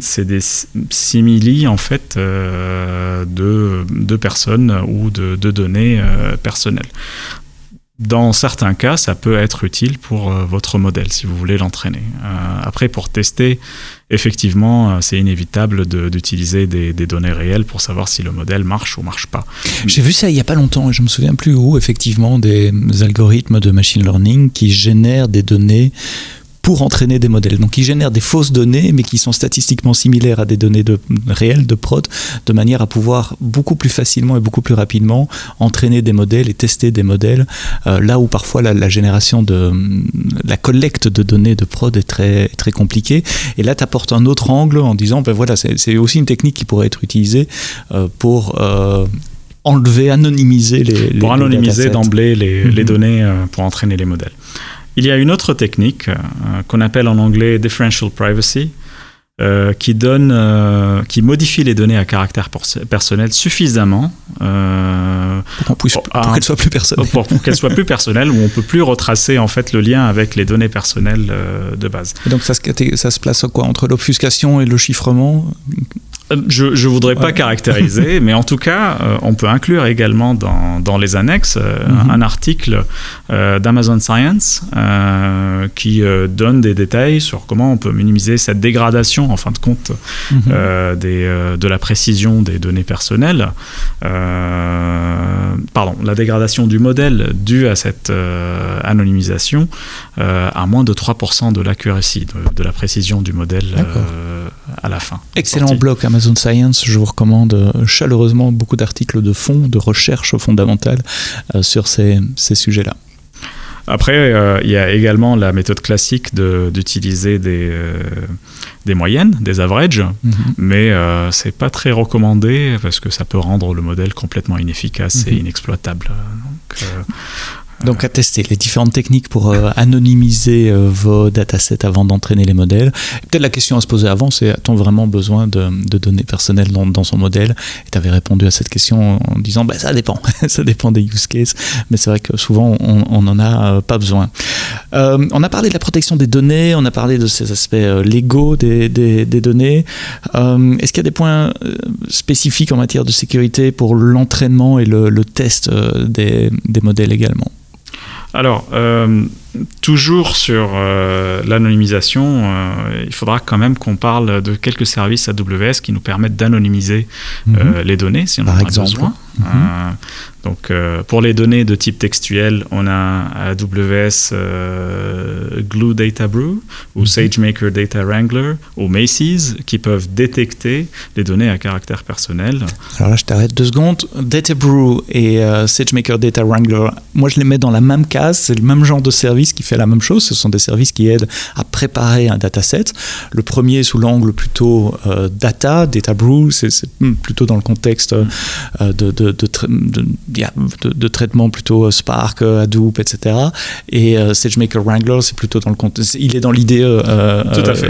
c'est des simili en fait de, de personnes ou de, de données personnelles. Dans certains cas, ça peut être utile pour euh, votre modèle si vous voulez l'entraîner. Euh, après, pour tester, effectivement, euh, c'est inévitable d'utiliser des, des, données réelles pour savoir si le modèle marche ou marche pas. J'ai vu ça il n'y a pas longtemps, je me souviens plus où, effectivement, des algorithmes de machine learning qui génèrent des données pour entraîner des modèles. Donc ils génèrent des fausses données, mais qui sont statistiquement similaires à des données de, réelles de prod, de manière à pouvoir beaucoup plus facilement et beaucoup plus rapidement entraîner des modèles et tester des modèles, euh, là où parfois la, génération de la collecte de données de prod est très, très compliquée. Et là, tu apportes un autre angle en disant, ben voilà, c'est aussi une technique qui pourrait être utilisée euh, pour... Euh, enlever, anonymiser les, pour anonymiser d'emblée les, les, mhm. données pour entraîner les modèles. Il y a une autre technique euh, qu'on appelle en anglais differential privacy, euh, qui donne, euh, qui modifie les données à caractère personnel suffisamment pour, qu'elles soient plus personnelles. Pour, qu'elles soient plus personnelles, où on peut plus retracer en fait le lien avec les données personnelles de base. donc ça se, ça se place quoi entre l'obfuscation et le chiffrement? Je ne voudrais pas caractériser, (laughs) mais en tout cas, euh, on peut inclure également dans, dans les annexes euh, mhm. un article euh, d'Amazon Science qui donne des détails sur comment on peut minimiser cette dégradation, en fin de compte, mhm. des, de la précision des données personnelles. pardon, la dégradation du modèle due à cette anonymisation à moins de 3% de l'accuracy, de, de, la précision du modèle à la fin. Excellent bloc Amazon Amazon Science, je vous recommande euh, chaleureusement beaucoup d'articles de fond, de recherche fondamentale euh, sur ces, sujets-là. Après, euh, il y a également la méthode classique d'utiliser des, des moyennes, des averages, mhm. mais ce c'est pas très recommandé parce que ça peut rendre le modèle complètement inefficace et mhm. inexploitable. Donc, donc à tester les différentes techniques pour euh, anonymiser euh, vos datasets avant d'entraîner les modèles. Peut-être la question à se poser avant, c'est a-t-on vraiment besoin de, données personnelles dans, son modèle? Et tu avais répondu à cette question en disant bah, ça dépend, (laughs) ça dépend des use cases, mais c'est vrai que souvent on n'en a euh, pas besoin. on a parlé de la protection des données, on a parlé de ces aspects légaux des, données. Est-ce qu'il y a des points spécifiques en matière de sécurité pour l'entraînement et le, test des modèles également? Alors, euh, toujours sur euh, l'anonymisation, euh, il faudra quand même qu'on parle de quelques services AWS qui nous permettent d'anonymiser mhm. les données si on en a besoin. Mhm. Donc, euh, pour les données de type textuel, on a AWS euh, Glue Data Brew ou mhm. SageMaker Data Wrangler ou Macy's qui peuvent détecter les données à caractère personnel. Alors là, je t'arrête deux secondes. Data Brew et euh, SageMaker Data Wrangler, moi je les mets dans la même case. C'est le même genre de service qui fait la même chose. Ce sont des services qui aident à préparer un dataset. Le premier sous l'angle plutôt data, Data Brew, c'est plutôt dans le contexte de, de, de, traitement plutôt euh, Spark, euh, Hadoop, etc. Et euh, SageMaker Wrangler, c'est plutôt dans le contexte. Il est dans l'idée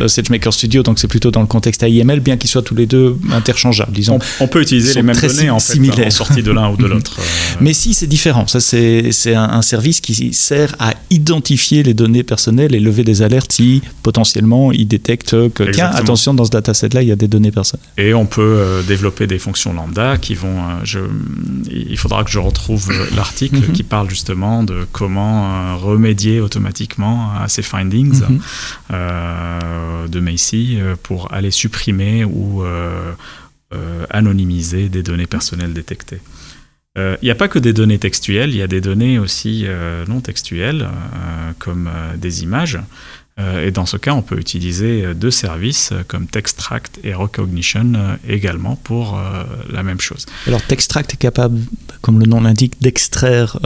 SageMaker Studio, donc c'est plutôt dans le contexte AIML, bien qu'ils soient tous les deux interchangeables, disons. On, peut utiliser les mêmes données en fait, en sortie de l'un ou de (laughs) mhm. l'autre. Mais si, c'est différent. Ça, c'est un, un, service qui sert à identifier les données personnelles et lever des alertes si potentiellement il détecte que, tiens, attention, dans ce dataset-là, il y a des données personnelles. Et on peut développer des fonctions lambda qui vont. je, il faudra que je retrouve euh, (laughs) l'article mhm. qui parle justement de comment euh, remédier automatiquement à ces findings mhm. euh, de Macy pour aller supprimer ou anonymiser des données personnelles détectées. Il n'y a pas que des données textuelles, il y a des données aussi non textuelles, comme des images. Euh, et dans ce cas, on peut utiliser euh, deux services euh, comme Textract et Recognition également pour la même chose. Alors Textract est capable, comme le nom l'indique, d'extraire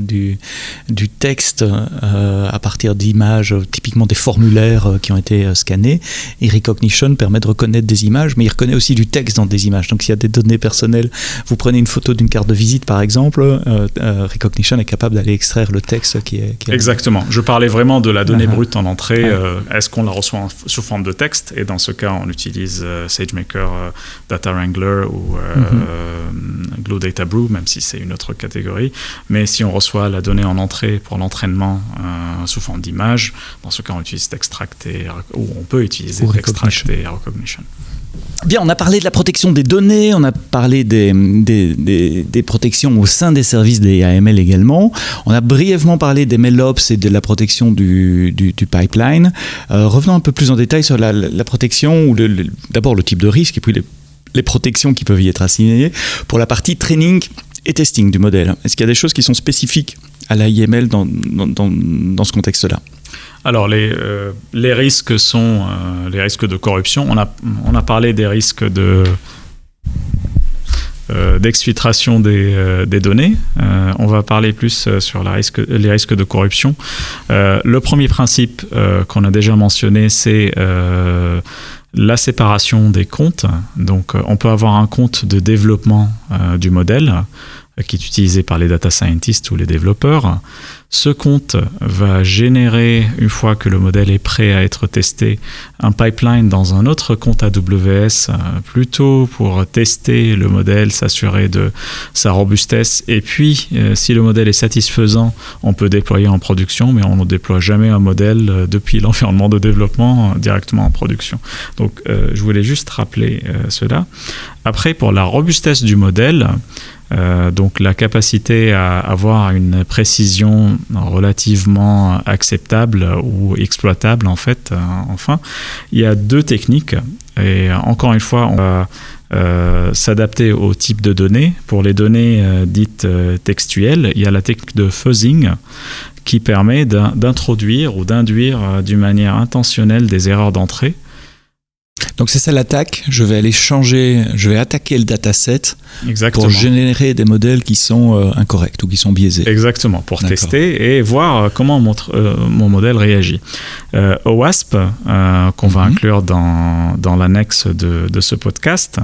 du, du texte à partir d'images, typiquement des formulaires qui ont été scannés. Et Recognition permet de reconnaître des images, mais il reconnaît aussi du texte dans des images. Donc s'il y a des données personnelles, vous prenez une photo d'une carte de visite par exemple, Recognition est capable d'aller extraire le texte qui est... Exactement. Je parlais vraiment de la donnée uh-huh. brute en euh, est-ce qu'on la reçoit sous forme de texte? Et dans ce cas, on utilise euh, SageMaker euh, Data Wrangler ou mm-hmm. Glue Data Brew, même si c'est une autre catégorie. Mais si on reçoit la donnée en entrée pour l'entraînement sous forme d'image, dans ce cas, on utilise Textract et, ou on peut utiliser Textract et Recognition. Bien, on a parlé de la protection des données, on a parlé des, protections au sein des services des AML également. On a brièvement parlé des MLOps et de la protection du, pipeline. Euh, revenons un peu plus en détail sur la, protection, ou d'abord le type de risque et puis les, protections qui peuvent y être assignées pour la partie training et testing du modèle. Est-ce qu'il y a des choses qui sont spécifiques à l'AIML dans, dans ce contexte-là? Alors les, euh, les risques sont euh, les risques de corruption. On a, parlé des risques euh, d'exfiltration des, données. on va parler plus sur les risques de corruption. le premier principe qu'on a déjà mentionné, c'est la séparation des comptes. Donc on peut avoir un compte de développement du modèle qui est utilisé par les data scientists ou les développeurs. Ce compte va générer, une fois que le modèle est prêt à être testé, un pipeline dans un autre compte AWS, euh, plutôt pour tester le modèle, s'assurer de sa robustesse. Et puis, euh, si le modèle est satisfaisant, on peut déployer en production, mais on ne déploie jamais un modèle euh, depuis (laughs) l'environnement de développement directement en production. Donc, je voulais juste rappeler cela. Après, pour la robustesse du modèle, euh, donc la capacité à avoir une précision relativement acceptable ou exploitable en fait. Euh, enfin, il y a deux techniques et encore une fois, on va euh, s'adapter au type de données. Pour les données dites textuelles, il y a la technique de fuzzing qui permet d'introduire ou d'induire d'une manière intentionnelle des erreurs d'entrée donc c'est ça l'attaque. Je vais aller changer, je vais attaquer le dataset Exactement. pour générer des modèles qui sont euh, incorrects ou qui sont biaisés. Exactement, pour tester et voir euh, comment mon, euh, mon modèle réagit. OWASP, qu'on va mhm. inclure dans, dans l'annexe de, de, ce podcast,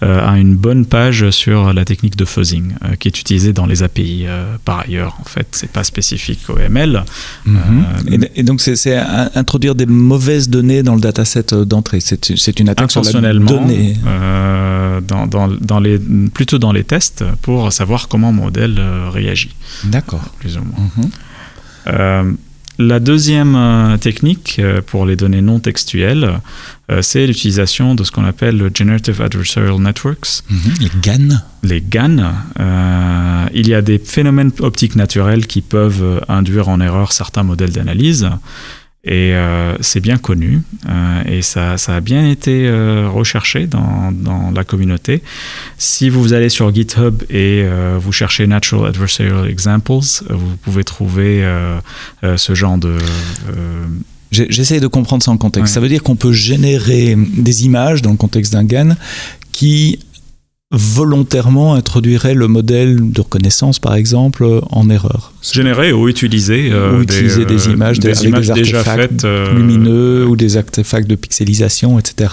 a une bonne page sur la technique de fuzzing qui est utilisée dans les API par ailleurs. En fait, c'est pas spécifique au ML. Mhm. et, donc c'est introduire des mauvaises données dans le dataset d'entrée. C'est c'est une attaque sur la donnée. Euh, dans, dans, dans, les, plutôt dans les tests pour savoir comment mon modèle euh, réagit. D'accord. Plus ou moins. Mhm. Euh, la deuxième technique pour les données non textuelles, c'est l'utilisation de ce qu'on appelle le Generative Adversarial Networks. Mhm. les GAN. Les GAN. il y a des phénomènes optiques naturels qui peuvent induire en erreur certains modèles d'analyse. Et euh, c'est bien connu euh, et ça, ça, a bien été euh, recherché dans, dans, la communauté. Si vous allez sur GitHub et vous cherchez Natural Adversarial Examples, vous pouvez trouver ce genre de... J'essaie de comprendre ça en contexte. Ça veut dire qu'on peut générer des images dans le contexte d'un GAN qui volontairement introduirait le modèle de reconnaissance, par exemple, en erreur. Générer ou utiliser, euh, ou utiliser des, euh, images, des, avec des artefacts euh, lumineux ou des artefacts de pixelisation, etc.,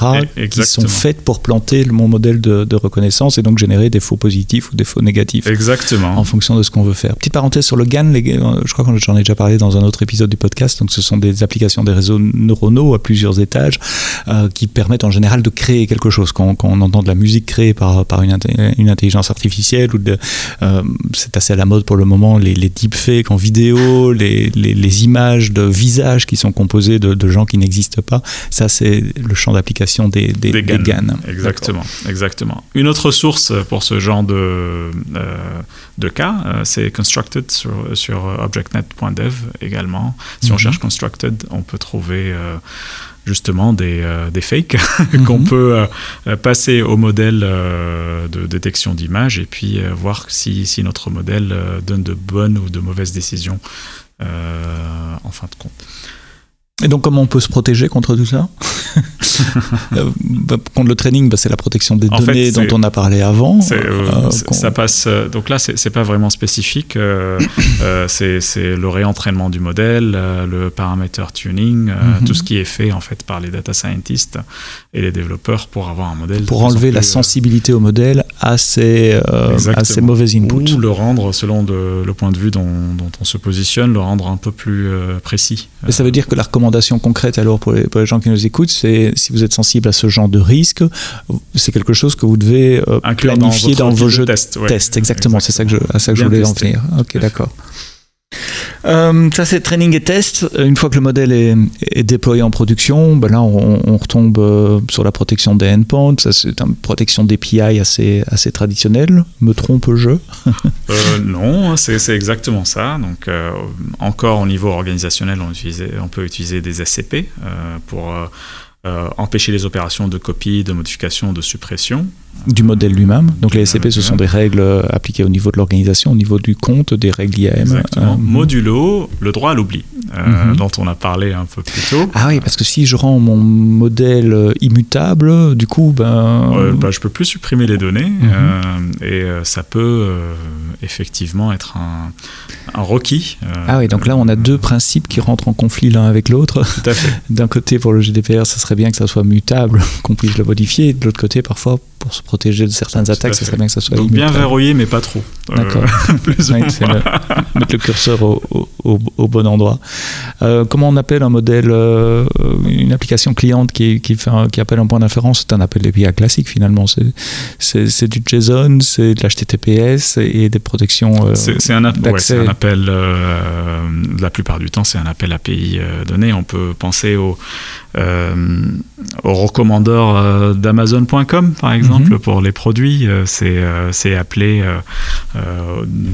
qui sont faites pour planter mon modèle de, reconnaissance et donc générer des faux positifs ou des faux négatifs. Exactement. En fonction de ce qu'on veut faire. Petite parenthèse sur le GAN, je crois que j'en ai déjà parlé dans un autre épisode du podcast. Donc, ce sont des applications des réseaux neuronaux à plusieurs étages qui permettent en général de créer quelque chose. Quand, on entend de la musique créée par, par une une, intelligence artificielle. ou de euh, C'est assez à la mode pour le moment, les, les deepfakes en vidéo, les, les, images de visages qui sont composées de, gens qui n'existent pas. Ça, c'est le champ d'application des, des, GAN. Exactement, exactement. Une autre source pour ce genre de, euh, de cas, euh, c'est Constructed sur, sur objectnet.dev également. Si on mhm. cherche Constructed, on peut trouver justement des, euh, des fakes (laughs) qu'on mhm. peut euh, passer au modèle euh, de détection d'image et puis voir si, si, notre modèle donne de bonnes ou de mauvaises décisions en fin de compte. Et donc, comment on peut se protéger contre tout ça (laughs) euh, bah, Contre le training, bah, c'est la protection des données dont on a parlé avant. Euh, ça passe. Donc là, c'est pas vraiment spécifique. (coughs) c'est le réentraînement du modèle, le paramètre tuning, mhm. tout ce qui est fait en fait par les data scientists et les développeurs pour avoir un modèle. Pour enlever la sensibilité au modèle à ces, à ces mauvais inputs. Ou le rendre, selon le point de vue dont, dont, on se positionne, le rendre un peu plus précis. Et ça veut dire que la recommandation concrète alors pour les, gens qui nous écoutent, c'est si vous êtes sensible à ce genre de risque, c'est quelque chose que vous devez euh, planifier dans, vos jeux de test. exactement, c'est ça que je, à ça que je voulais en venir. Ok, d'accord. Euh, ça, c'est training et test. Une fois que le modèle est, déployé en production, ben là, on, retombe euh, sur la protection des endpoints. Ça, c'est une protection d'API assez, assez traditionnelle. Me trompe-je? Euh, (laughs) Non, c'est, exactement ça. Donc, encore au niveau organisationnel, on, on peut utiliser des SCP pour empêcher les opérations de copie, de modification, de suppression. Du modèle lui-même. Donc les SCP, ce sont des règles euh, appliquées au niveau de l'organisation, au niveau du compte, des règles IAM. Exactement. Euh, Modulo, le droit à l'oubli, mhm. dont on a parlé un peu plus tôt. Ah oui, parce que si je rends mon modèle immutable, du coup, ben... bah, je peux plus supprimer les données, mhm. et ça peut effectivement être un, un requis. ah oui, donc là, on a deux principes qui rentrent en conflit l'un avec l'autre. Tout à fait. (laughs) D'un côté, pour le GDPR, ça serait bien que ça soit mutable, (laughs) qu'on puisse le modifier. de l'autre côté, parfois, pour se protéger de certaines attaques, ça serait bien que ça soit Donc bien verrouillé, mais pas trop. Euh, D'accord. (laughs) mettre le curseur au, bon endroit. Euh, comment on appelle un modèle, euh, une application cliente qui, qui, fait qui appelle un point d'inférence? C'est un appel API classique finalement. C'est du JSON, c'est de l'HTTPS et des protections. c'est un, un, appel, la plupart du temps, c'est un appel API donné. On peut penser au au recommandeur d'Amazon.com, par exemple, mhm. pour les produits. Euh, c'est appelé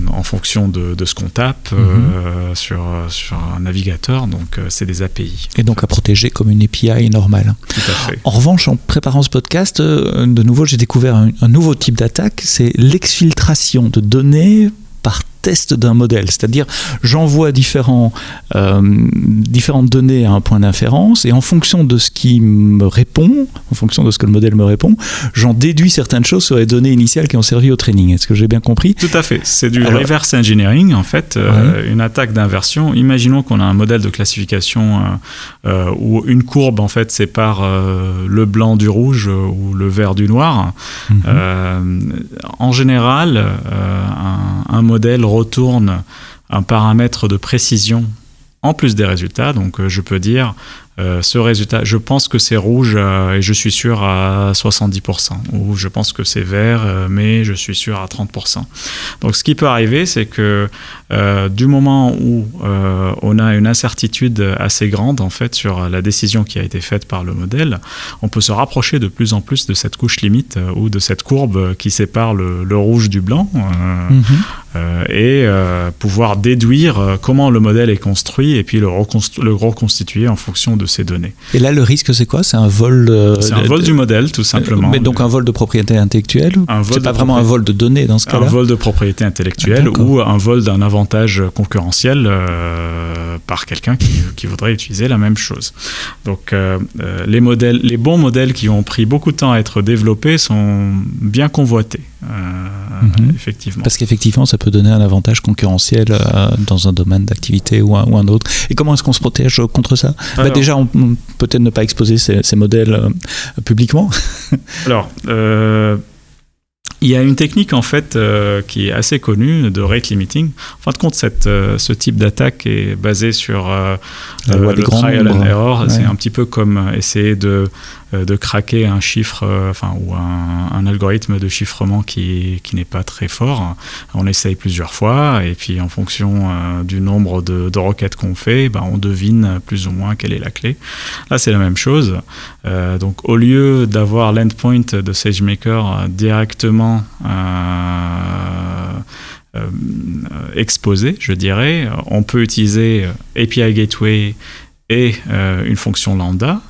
en fonction de, ce qu'on tape mhm. sur, sur un navigateur. Donc, c'est des API. Et donc à protéger comme une API normale. Tout à fait. En revanche, en préparant ce podcast, de nouveau, j'ai découvert un nouveau type d'attaque, c'est l'exfiltration de données par test d'un modèle, c'est-à-dire j'envoie différents, euh, différentes données à un point d'inférence et en fonction de ce qui me répond, en fonction de ce que le modèle me répond, j'en déduis certaines choses sur les données initiales qui ont servi au training. Est-ce que j'ai bien compris? Tout à fait. C'est du reverse engineering en fait, euh, une attaque d'inversion. Imaginons qu'on a un modèle de classification euh, où une courbe en fait sépare le blanc du rouge ou le vert du noir. Mhm. en général, un, un modèle retourne un paramètre de précision en plus des résultats. Donc euh, je peux dire euh, ce résultat, je pense que c'est rouge euh, et je suis sûr à 70%, ou je pense que c'est vert euh, mais je suis sûr à 30%. Donc ce qui peut arriver, c'est que du moment où on a une incertitude assez grande en fait sur la décision qui a été faite par le modèle, on peut se rapprocher de plus en plus de cette couche limite ou de cette courbe qui sépare le, rouge du blanc mhm. et pouvoir déduire comment le modèle est construit et puis le, le reconstituer en fonction de ces données. Et là, le risque, c'est quoi? C'est un vol C'est un vol du modèle, tout simplement. Mais donc un vol de propriété intellectuelle C'est pas vraiment un vol de données dans ce cas-là? Un vol de propriété intellectuelle ou un vol d'un avantage concurrentiel euh, par quelqu'un qui, voudrait utiliser la même chose. Donc euh, euh, les, modèles, les bons modèles qui ont pris beaucoup de temps à être développés sont bien convoités. Mhm. effectivement. Parce qu'effectivement, ça peut donner un avantage concurrentiel dans un domaine d'activité ou, ou, un autre. Et comment est-ce qu'on se protège contre ça? Bah, Déjà, on peut-être ne pas exposer ces, modèles euh, publiquement (laughs) Alors, euh, il y a une technique en fait euh, qui est assez connue de rate limiting. En fin de compte, cette, ce type d'attaque est basé sur le trial and error. C'est un petit peu comme essayer de euh, de craquer un chiffre, euh, enfin, ou un, algorithme de chiffrement qui, qui n'est pas très fort. On essaye plusieurs fois, et puis en fonction euh, du nombre de, requêtes qu'on fait, ben, on devine plus ou moins quelle est la clé. Là, c'est la même chose. donc, au lieu d'avoir l'endpoint de SageMaker directement exposé, je dirais, on peut utiliser API Gateway et une fonction lambda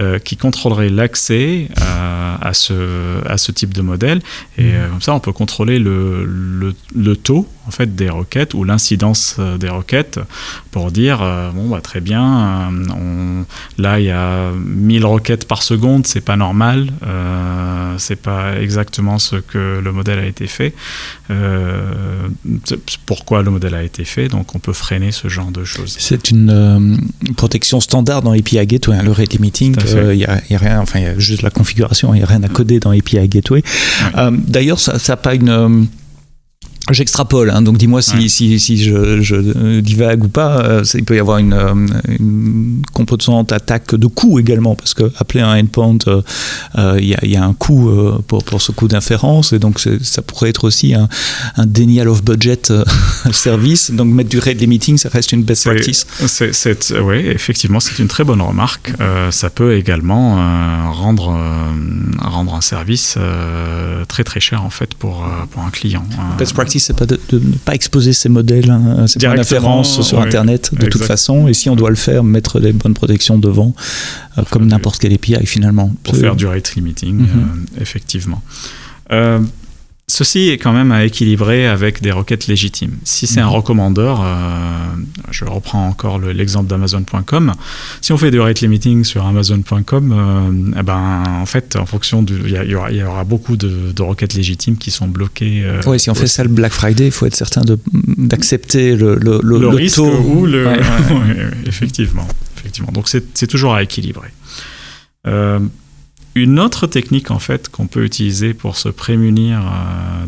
euh, qui contrôlerait l'accès à, ce, à ce type de modèle. Et mmh. comme ça, on peut contrôler le, le, le taux en fait des requêtes ou l'incidence euh, des requêtes pour dire euh, bon bah très bien euh, là il y a 1000 requêtes par seconde c'est pas normal c'est pas exactement ce que le modèle a été fait pourquoi le modèle a été fait donc on peut freiner ce genre de choses. C'est une protection standard dans API Gateway hein, le rate limiting il y, a rien enfin il y a juste la configuration il n'y a rien à coder dans API Gateway. D'ailleurs ça n'a pas une J'extrapole, hein, donc dis-moi si, si, si, je, je, divague ou pas. Euh, il peut y avoir une, euh, une, composante attaque de coût également, parce que appeler un endpoint, euh, il y, y, a un coût pour, pour, ce coût d'inférence, et donc ça pourrait être aussi un, un denial of budget (laughs) service. Donc mettre du rate limiting, ça reste une best practice. oui, effectivement, c'est une très bonne remarque. ça peut également rendre, rendre un service très très cher en fait pour, pour un client. Best practice c'est pas de, ne pas exposer ces modèles, hein, ces points sur Internet de toute façon. Et si on doit le faire, mettre des bonnes protections devant, euh, comme n'importe quel API finalement. Pour faire du rate limiting, mhm. euh, effectivement. Ceci est quand même à équilibrer avec des requêtes légitimes. Si c'est un mhm. recommandeur, euh, je reprends encore l'exemple d'Amazon.com, si on fait du rate limiting sur Amazon.com, euh, eh ben, en fait, en fonction du. Il y, y, aura beaucoup de, requêtes légitimes qui sont bloquées. Euh, oui, si on fait ça le Black Friday, il faut être certain d'accepter le, le, le, risque ou le. (laughs) effectivement, effectivement. Donc c'est toujours à équilibrer. Une autre technique en fait qu'on peut utiliser pour se prémunir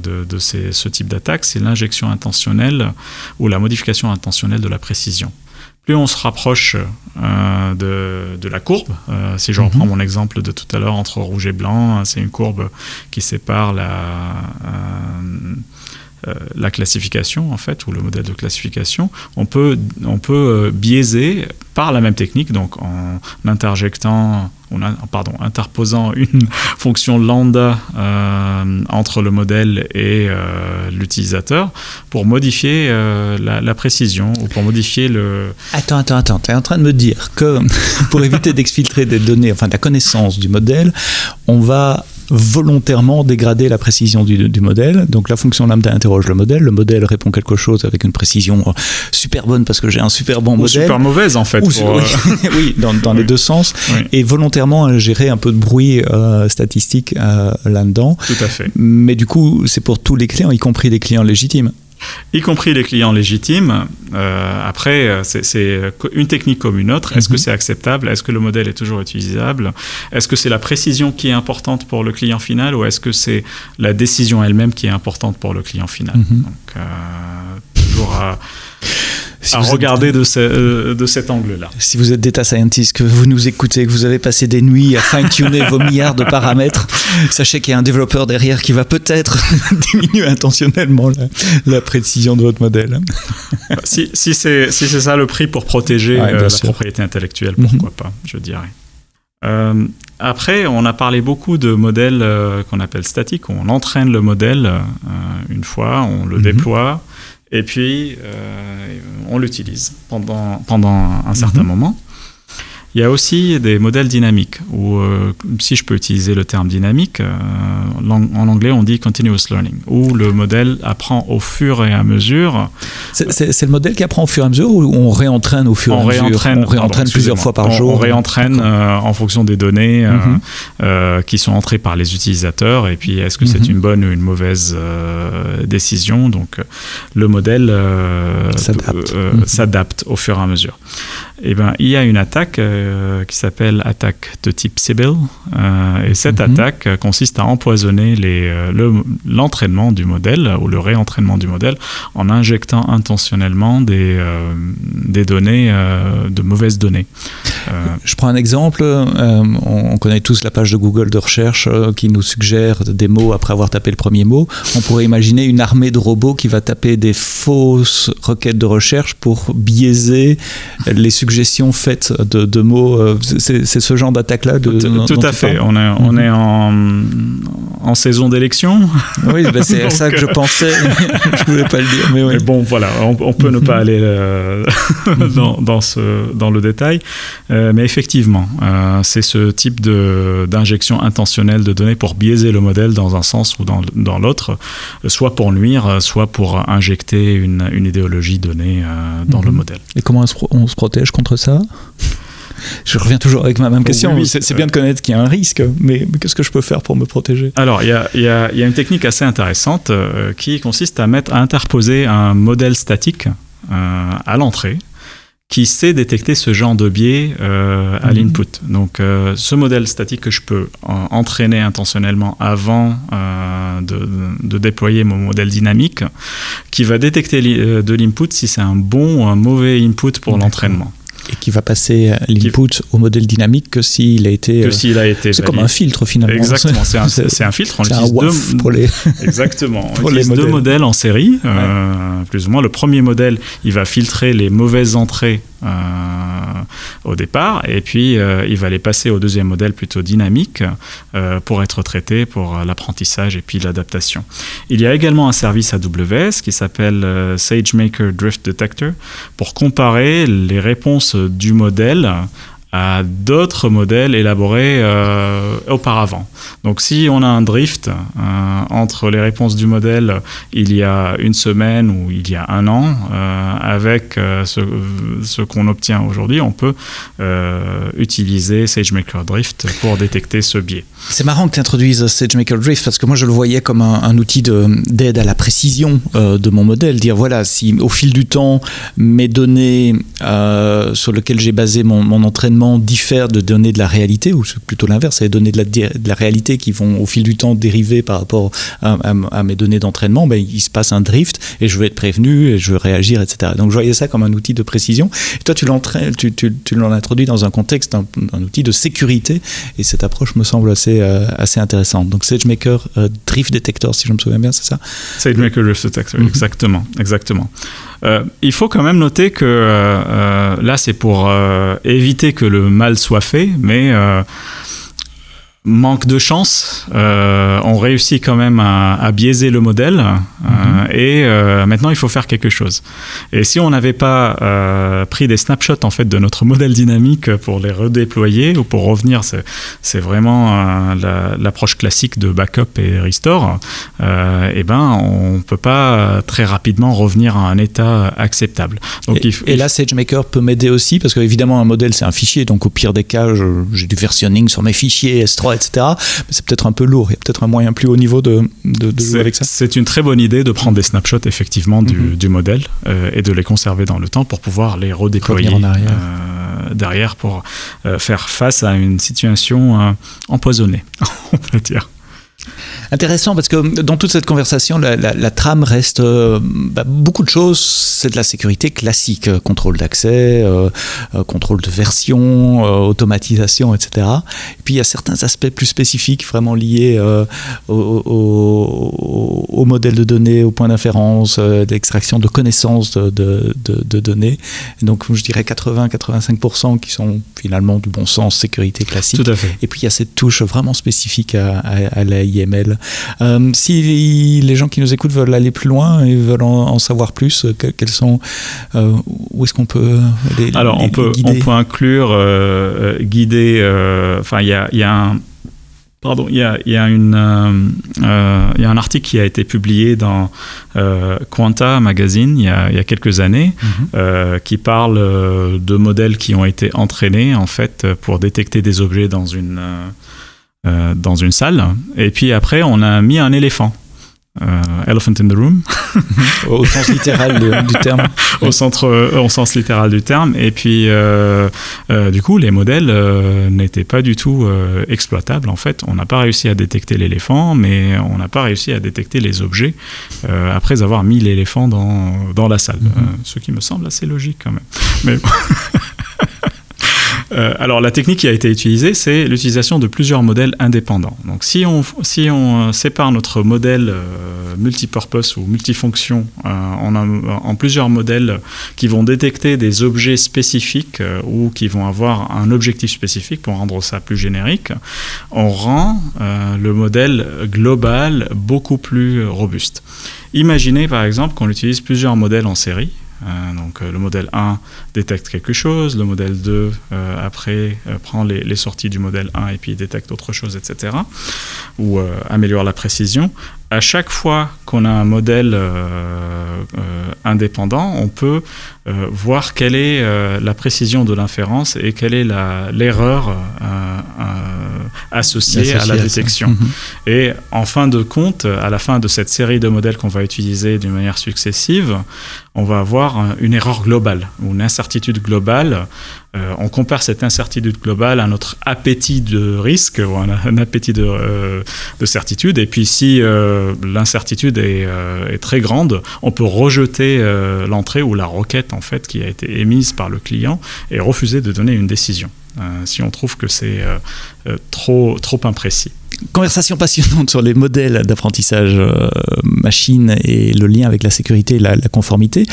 euh, de, ce type d'attaque, c'est l'injection intentionnelle ou la modification intentionnelle de la précision. Plus on se rapproche euh, de, la courbe, euh, si je mhm. reprends mon exemple de tout à l'heure entre rouge et blanc, c'est une courbe qui sépare la la classification en fait ou le modèle de classification, on peut on peut biaiser par la même technique donc en interjectant pardon, interposant (laughs) une fonction lambda euh, entre le modèle et euh, l'utilisateur pour modifier euh, la, précision ou pour modifier le... Attends, attends, attends, tu es en train de me dire que (laughs) pour éviter d'exfiltrer des données, enfin de la connaissance du modèle, on va volontairement dégrader la précision du, modèle. Donc la fonction lambda interroge le modèle, le modèle répond quelque chose avec une précision euh, super bonne parce que j'ai un super bon modèle. Super mauvaise en fait. Euh, (laughs) oui, dans, les deux sens. Et volontairement gérer un peu de bruit euh, statistique là-dedans. Tout à fait. Mais du coup, c'est pour tous les clients, y compris les clients légitimes y compris les clients légitimes. Euh, après, c'est une technique comme une autre. Est-ce que mhm. c'est acceptable? Est-ce que le modèle est toujours utilisable? Est-ce que c'est la précision qui est importante pour le client final ou est-ce que c'est la décision elle-même qui est importante pour le client final? Mhm. Donc, euh, toujours à à regarder de, euh, de cet angle-là. Si vous êtes data scientist, que vous nous écoutez, que vous avez passé des nuits à fine-tuner (laughs) vos milliards de paramètres, sachez qu'il y a un développeur derrière qui va peut-être (laughs) diminuer intentionnellement la, précision de votre modèle. si si c'est si ça le prix pour protéger euh, la propriété intellectuelle, pourquoi mhm. pas, je dirais. Euh, après, on a parlé beaucoup de modèles qu'on appelle statiques. On entraîne le modèle une fois, on le mhm. déploie, et puis, euh, on l'utilise pendant, pendant un certain mhm. moment. Il y a aussi des modèles dynamiques, ou euh, si je peux utiliser le terme dynamique, euh, en anglais on dit continuous learning, où le modèle apprend au fur et à mesure. C'est le modèle qui apprend au fur et à mesure ou on réentraîne au fur et à mesure? On réentraîne plusieurs fois par jour? On réentraîne euh, en fonction des données mhm. qui sont entrées par les utilisateurs, et puis est-ce que c'est mhm. une bonne ou une mauvaise décision? Donc le modèle mhm. s'adapte au fur et à mesure. Eh ben, il y a une attaque euh, qui s'appelle attaque de type Sybil. Euh, et cette mhm. attaque consiste à empoisonner euh, l'entraînement du modèle ou le réentraînement du modèle en injectant intentionnellement des, des données, de mauvaises données. Je prends un exemple. on, connaît tous la page de Google de recherche qui nous suggère des mots après avoir tapé le premier mot. On pourrait imaginer une armée de robots qui va taper des fausses requêtes de recherche pour biaiser les suggestions faites de, de mots euh, c'est ce genre d'attaque-là Tout, à fait. On est, on mhm. est en, en saison d'élection. Oui, bah, c'est (laughs) ça que je pensais. (laughs) je voulais pas le dire, mais, oui. bon, voilà, on, peut ne pas aller (laughs) dans, dans, ce, dans le détail, mais effectivement, c'est ce type d'injection intentionnelle de données pour biaiser le modèle dans un sens ou dans, dans l'autre, soit pour nuire, soit pour injecter une, une idéologie donnée dans le mhm. modèle. Et comment on se protège contre ça? Je reviens toujours avec ma même question. c'est bien de connaître qu'il y a un risque, mais, qu'est-ce que je peux faire pour me protéger? Alors, il y a, y a, une technique assez intéressante euh, qui consiste à, mettre, à interposer un modèle statique euh, à l'entrée qui sait détecter ce genre de biais euh, à mhm. l'input. Donc, ce modèle statique que je peux entraîner intentionnellement avant de, de, déployer mon modèle dynamique, qui va détecter de l'input si c'est un bon ou un mauvais input pour l'entraînement qui va passer l'input au modèle dynamique que s'il a été. Que s'il a été. C'est comme un filtre finalement. Exactement, c'est un, (laughs) un, filtre. On utilise deux. Pour les... (laughs) Exactement. (laughs) On utilise deux modèles en série, euh, plus ou moins. Le premier modèle, il va filtrer les mauvaises entrées euh, au départ, et puis euh, il va les passer au deuxième modèle plutôt dynamique pour être traité pour l'apprentissage et puis l'adaptation. Il y a également un service AWS qui s'appelle SageMaker Drift Detector pour comparer les réponses du modèle d'autres modèles élaborés euh, auparavant. Donc si on a un drift euh, entre les réponses du modèle il y a une semaine ou il y a un an, euh, avec ce, qu'on obtient aujourd'hui, on peut utiliser SageMaker Drift pour détecter ce biais. C'est marrant que tu introduises SageMaker Drift parce que moi je le voyais comme un, outil d'aide à la précision de mon modèle. Dire voilà, si au fil du temps mes données sur lesquelles j'ai basé mon entraînement diffèrent de données de la réalité, ou plutôt l'inverse, c'est les données de la, de la, réalité qui vont au fil du temps dériver par rapport à, mes données d'entraînement, ben, il se passe un drift et je veux être prévenu et je veux réagir, etc. Donc je voyais ça comme un outil de précision. Et toi, tu tu, tu, tu l'as introduit dans un contexte, un, outil de sécurité, et cette approche me semble assez, euh, assez intéressante. Donc SageMaker euh, Drift Detector, si je me souviens bien, c'est ça? SageMaker Drift Detector, mhm. exactement, exactement. Euh, il faut quand même noter que là, c'est pour éviter que le mal soit fait, mais manque de chance, euh, on réussit quand même à, biaiser le modèle euh, mhm. et euh, maintenant il faut faire quelque chose. Et si on n'avait pas pris des snapshots en fait de notre modèle dynamique pour les redéployer ou pour revenir, c'est vraiment l'approche classique de backup et restore. et eh ben on peut pas très rapidement revenir à un état acceptable. Donc, et, et là SageMaker peut m'aider aussi parce qu'évidemment un modèle c'est un fichier, donc au pire des cas j'ai du versionning sur mes fichiers S3 etc. Mais c'est peut-être un peu lourd. Il y a peut-être un moyen plus haut niveau de, de, jouer avec ça. C'est une très bonne idée de prendre des snapshots effectivement du, mhm. modèle euh, et de les conserver dans le temps pour pouvoir les redéployer euh, derrière pour euh, faire face à une situation empoisonnée, (laughs) on peut dire. Intéressant parce que dans toute cette conversation, la, trame reste euh, bah, beaucoup de choses. C'est de la sécurité classique, euh, contrôle d'accès, euh, contrôle de version, automatisation, etc. Et puis il y a certains aspects plus spécifiques, vraiment liés au, modèle de données, au point d'inférence, d'extraction de connaissances de, données. donc je dirais 80-85% qui sont finalement du bon sens sécurité classique. Tout à fait. Et puis il y a cette touche vraiment spécifique à, à, à euh, si les gens qui nous écoutent veulent aller plus loin et veulent en, savoir plus, euh, quels sont, euh, où est-ce qu'on peut les, Alors, on, peut, on peut inclure, guider, enfin, il y a, y a un Pardon, il y a, y, a une, y a un article qui a été publié dans Quanta Magazine il y a, y a quelques années mhm. qui parle de modèles qui ont été entraînés en fait pour détecter des objets dans une, euh, dans une salle. Et puis après, on a mis un éléphant. Euh, elephant in the room. (laughs) au sens littéral du terme. au, centre, euh, au sens littéral du terme. Et puis, du coup, les modèles n'étaient pas du tout exploitables. En fait, on n'a pas réussi à détecter l'éléphant, mais on n'a pas réussi à détecter les objets après avoir mis l'éléphant dans, dans la salle. Mm-hmm. ce qui me semble assez logique quand même. Mais (laughs) Euh, alors la technique qui a été utilisée, c'est l'utilisation de plusieurs modèles indépendants. Donc si on, on sépare notre modèle euh, multipurpose ou multifonction euh, en, plusieurs modèles qui vont détecter des objets spécifiques ou qui vont avoir un objectif spécifique pour rendre ça plus générique, on rend le modèle global beaucoup plus robuste. Imaginez par exemple qu'on utilise plusieurs modèles en série euh, donc euh, le modèle 1 détecte quelque chose, le modèle 2 euh, après prend les, sorties du modèle 1 et puis détecte autre chose, etc. Ou améliore la précision à chaque fois qu'on a un modèle euh, euh, indépendant, on peut euh, voir quelle est la précision de l'inférence et quelle est l'erreur associée à la détection. Mhm. Et en fin de compte, à la fin de cette série de modèles qu'on va utiliser d'une manière successive, on va avoir une erreur globale ou une incertitude globale euh, on compare cette incertitude globale à notre appétit de risque ou un, appétit euh, de, certitude. Et puis si euh, l'incertitude est, très grande, on peut rejeter l'entrée ou la requête en fait qui a été émise par le client et refuser de donner une décision si on trouve que c'est trop, trop imprécis conversation passionnante sur les modèles d'apprentissage euh, machine et le lien avec la sécurité et la, conformité.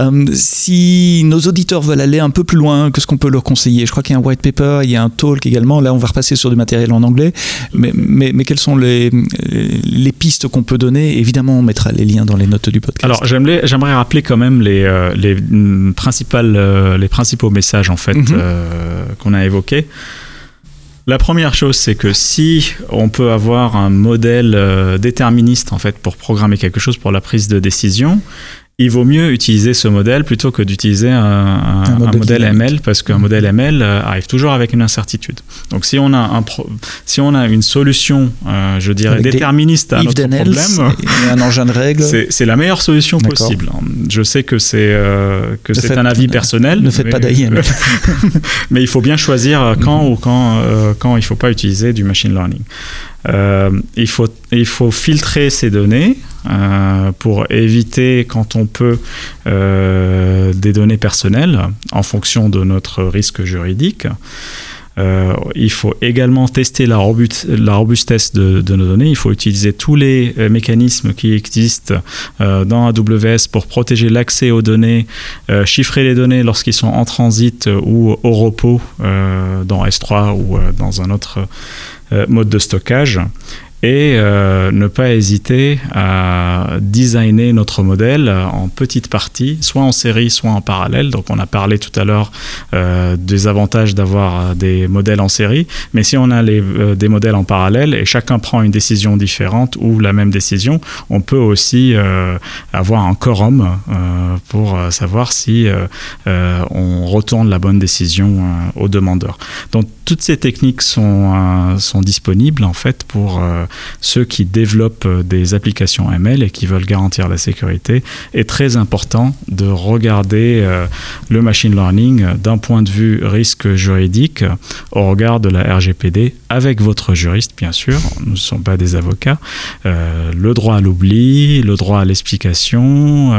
Euh, si nos auditeurs veulent aller un peu plus loin, que ce qu'on peut leur conseiller Je crois qu'il y a un white paper, il y a un talk également. Là, on va repasser sur du matériel en anglais. Mais, mais, mais quelles sont les, les pistes qu'on peut donner? Évidemment, on mettra les liens dans les notes du podcast. Alors, j'aimerais rappeler quand même les, euh, les, principales, les principaux messages en fait, mhm. qu'on a évoqués. La première chose, c'est que si on peut avoir un modèle euh, déterministe en fait pour programmer quelque chose pour la prise de décision, il vaut mieux utiliser ce modèle plutôt que d'utiliser un, modèle, ML parce qu'un modèle ML euh, arrive toujours avec une incertitude. Donc si on a, un si on a une solution, euh, je dirais, déterministe à notre problème, (laughs) un (laughs) engin de règles, c'est la meilleure solution possible. Je sais que c'est euh, que c'est un avis personnel. Ne faites pas d'AIML. (laughs) mais il faut bien choisir quand ou quand, quand il ne faut pas utiliser du machine learning. il, faut, il faut filtrer ces données euh, pour éviter, quand on peut, euh, des données personnelles en fonction de notre risque juridique. Euh, il faut également tester la, robustesse de, nos données. Il faut utiliser tous les mécanismes qui existent dans AWS pour protéger l'accès aux données, chiffrer les données lorsqu'ils sont en transit ou au repos dans S3 ou dans un autre mode de stockage et euh, ne pas hésiter à designer notre modèle en petites parties, soit en série, soit en parallèle. Donc on a parlé tout à l'heure euh, des avantages d'avoir des modèles en série, mais si on a les, euh, des modèles en parallèle et chacun prend une décision différente ou la même décision, on peut aussi avoir un quorum pour savoir si on retourne la bonne décision au demandeur. Donc toutes ces techniques sont, sont disponibles en fait pour ceux qui développent euh, des applications ML et qui veulent garantir la sécurité, est très important de regarder euh, le machine learning d'un point de vue risque juridique au regard de la RGPD avec votre juriste, bien sûr. Nous ne sommes pas des avocats. Euh, le droit à l'oubli, le droit à l'explication,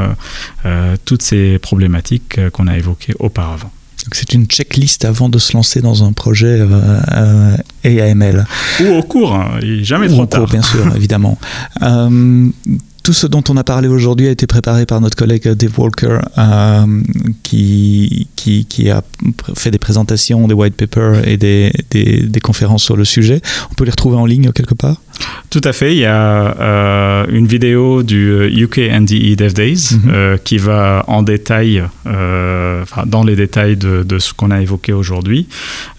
toutes ces problématiques qu'on a évoquées auparavant c'est une checklist avant de se lancer dans un projet euh, AML. Ou au cours, hein, jamais trop tard. bien sûr, (laughs) évidemment. Euh, tout ce dont on a parlé aujourd'hui a été préparé par notre collègue Dave Walker, euh, qui, qui, qui, a fait des présentations, des white papers et des, des, des, conférences sur le sujet. On peut les retrouver en ligne quelque part? Tout à fait. Il y a euh, une vidéo du UK NDE Dev Days mhm. euh, qui va en détail, euh, dans les détails de, de ce qu'on a évoqué aujourd'hui.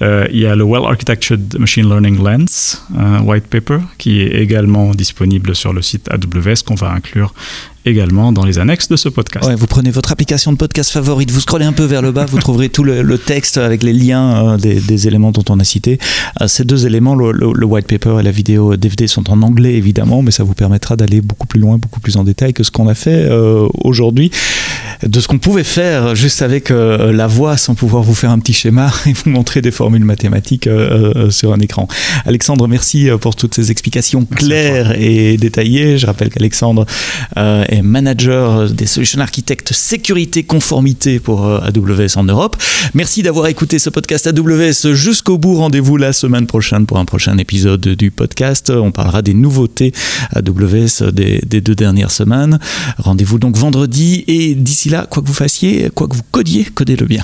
il y a le Well Architectured Machine Learning Lens white paper qui est également disponible sur le site AWS qu'on va inclure également dans les annexes de ce podcast. vous prenez votre application de podcast favorite, vous scrollez un peu vers le bas, vous trouverez tout le, texte avec les liens des, éléments dont on a cité. ces deux éléments, le, white paper et la vidéo DVD sont en anglais évidemment, mais ça vous permettra d'aller beaucoup plus loin, beaucoup plus en détail que ce qu'on a fait euh, aujourd'hui. De ce qu'on pouvait faire juste avec euh, la voix sans pouvoir vous faire un petit schéma (laughs) et vous montrer des formules mathématiques euh, euh, sur un écran. Alexandre, merci pour toutes ces explications claires et détaillées. Je rappelle qu'Alexandre est manager des solutions architectes sécurité conformité pour AWS en Europe. Merci d'avoir écouté ce podcast AWS jusqu'au bout. Rendez-vous la semaine prochaine pour un prochain épisode du podcast. On parlera des nouveautés AWS des, des deux dernières semaines. Rendez-vous donc vendredi et d'ici d'ici là, quoi que vous fassiez, quoi que vous codiez, codez-le bien.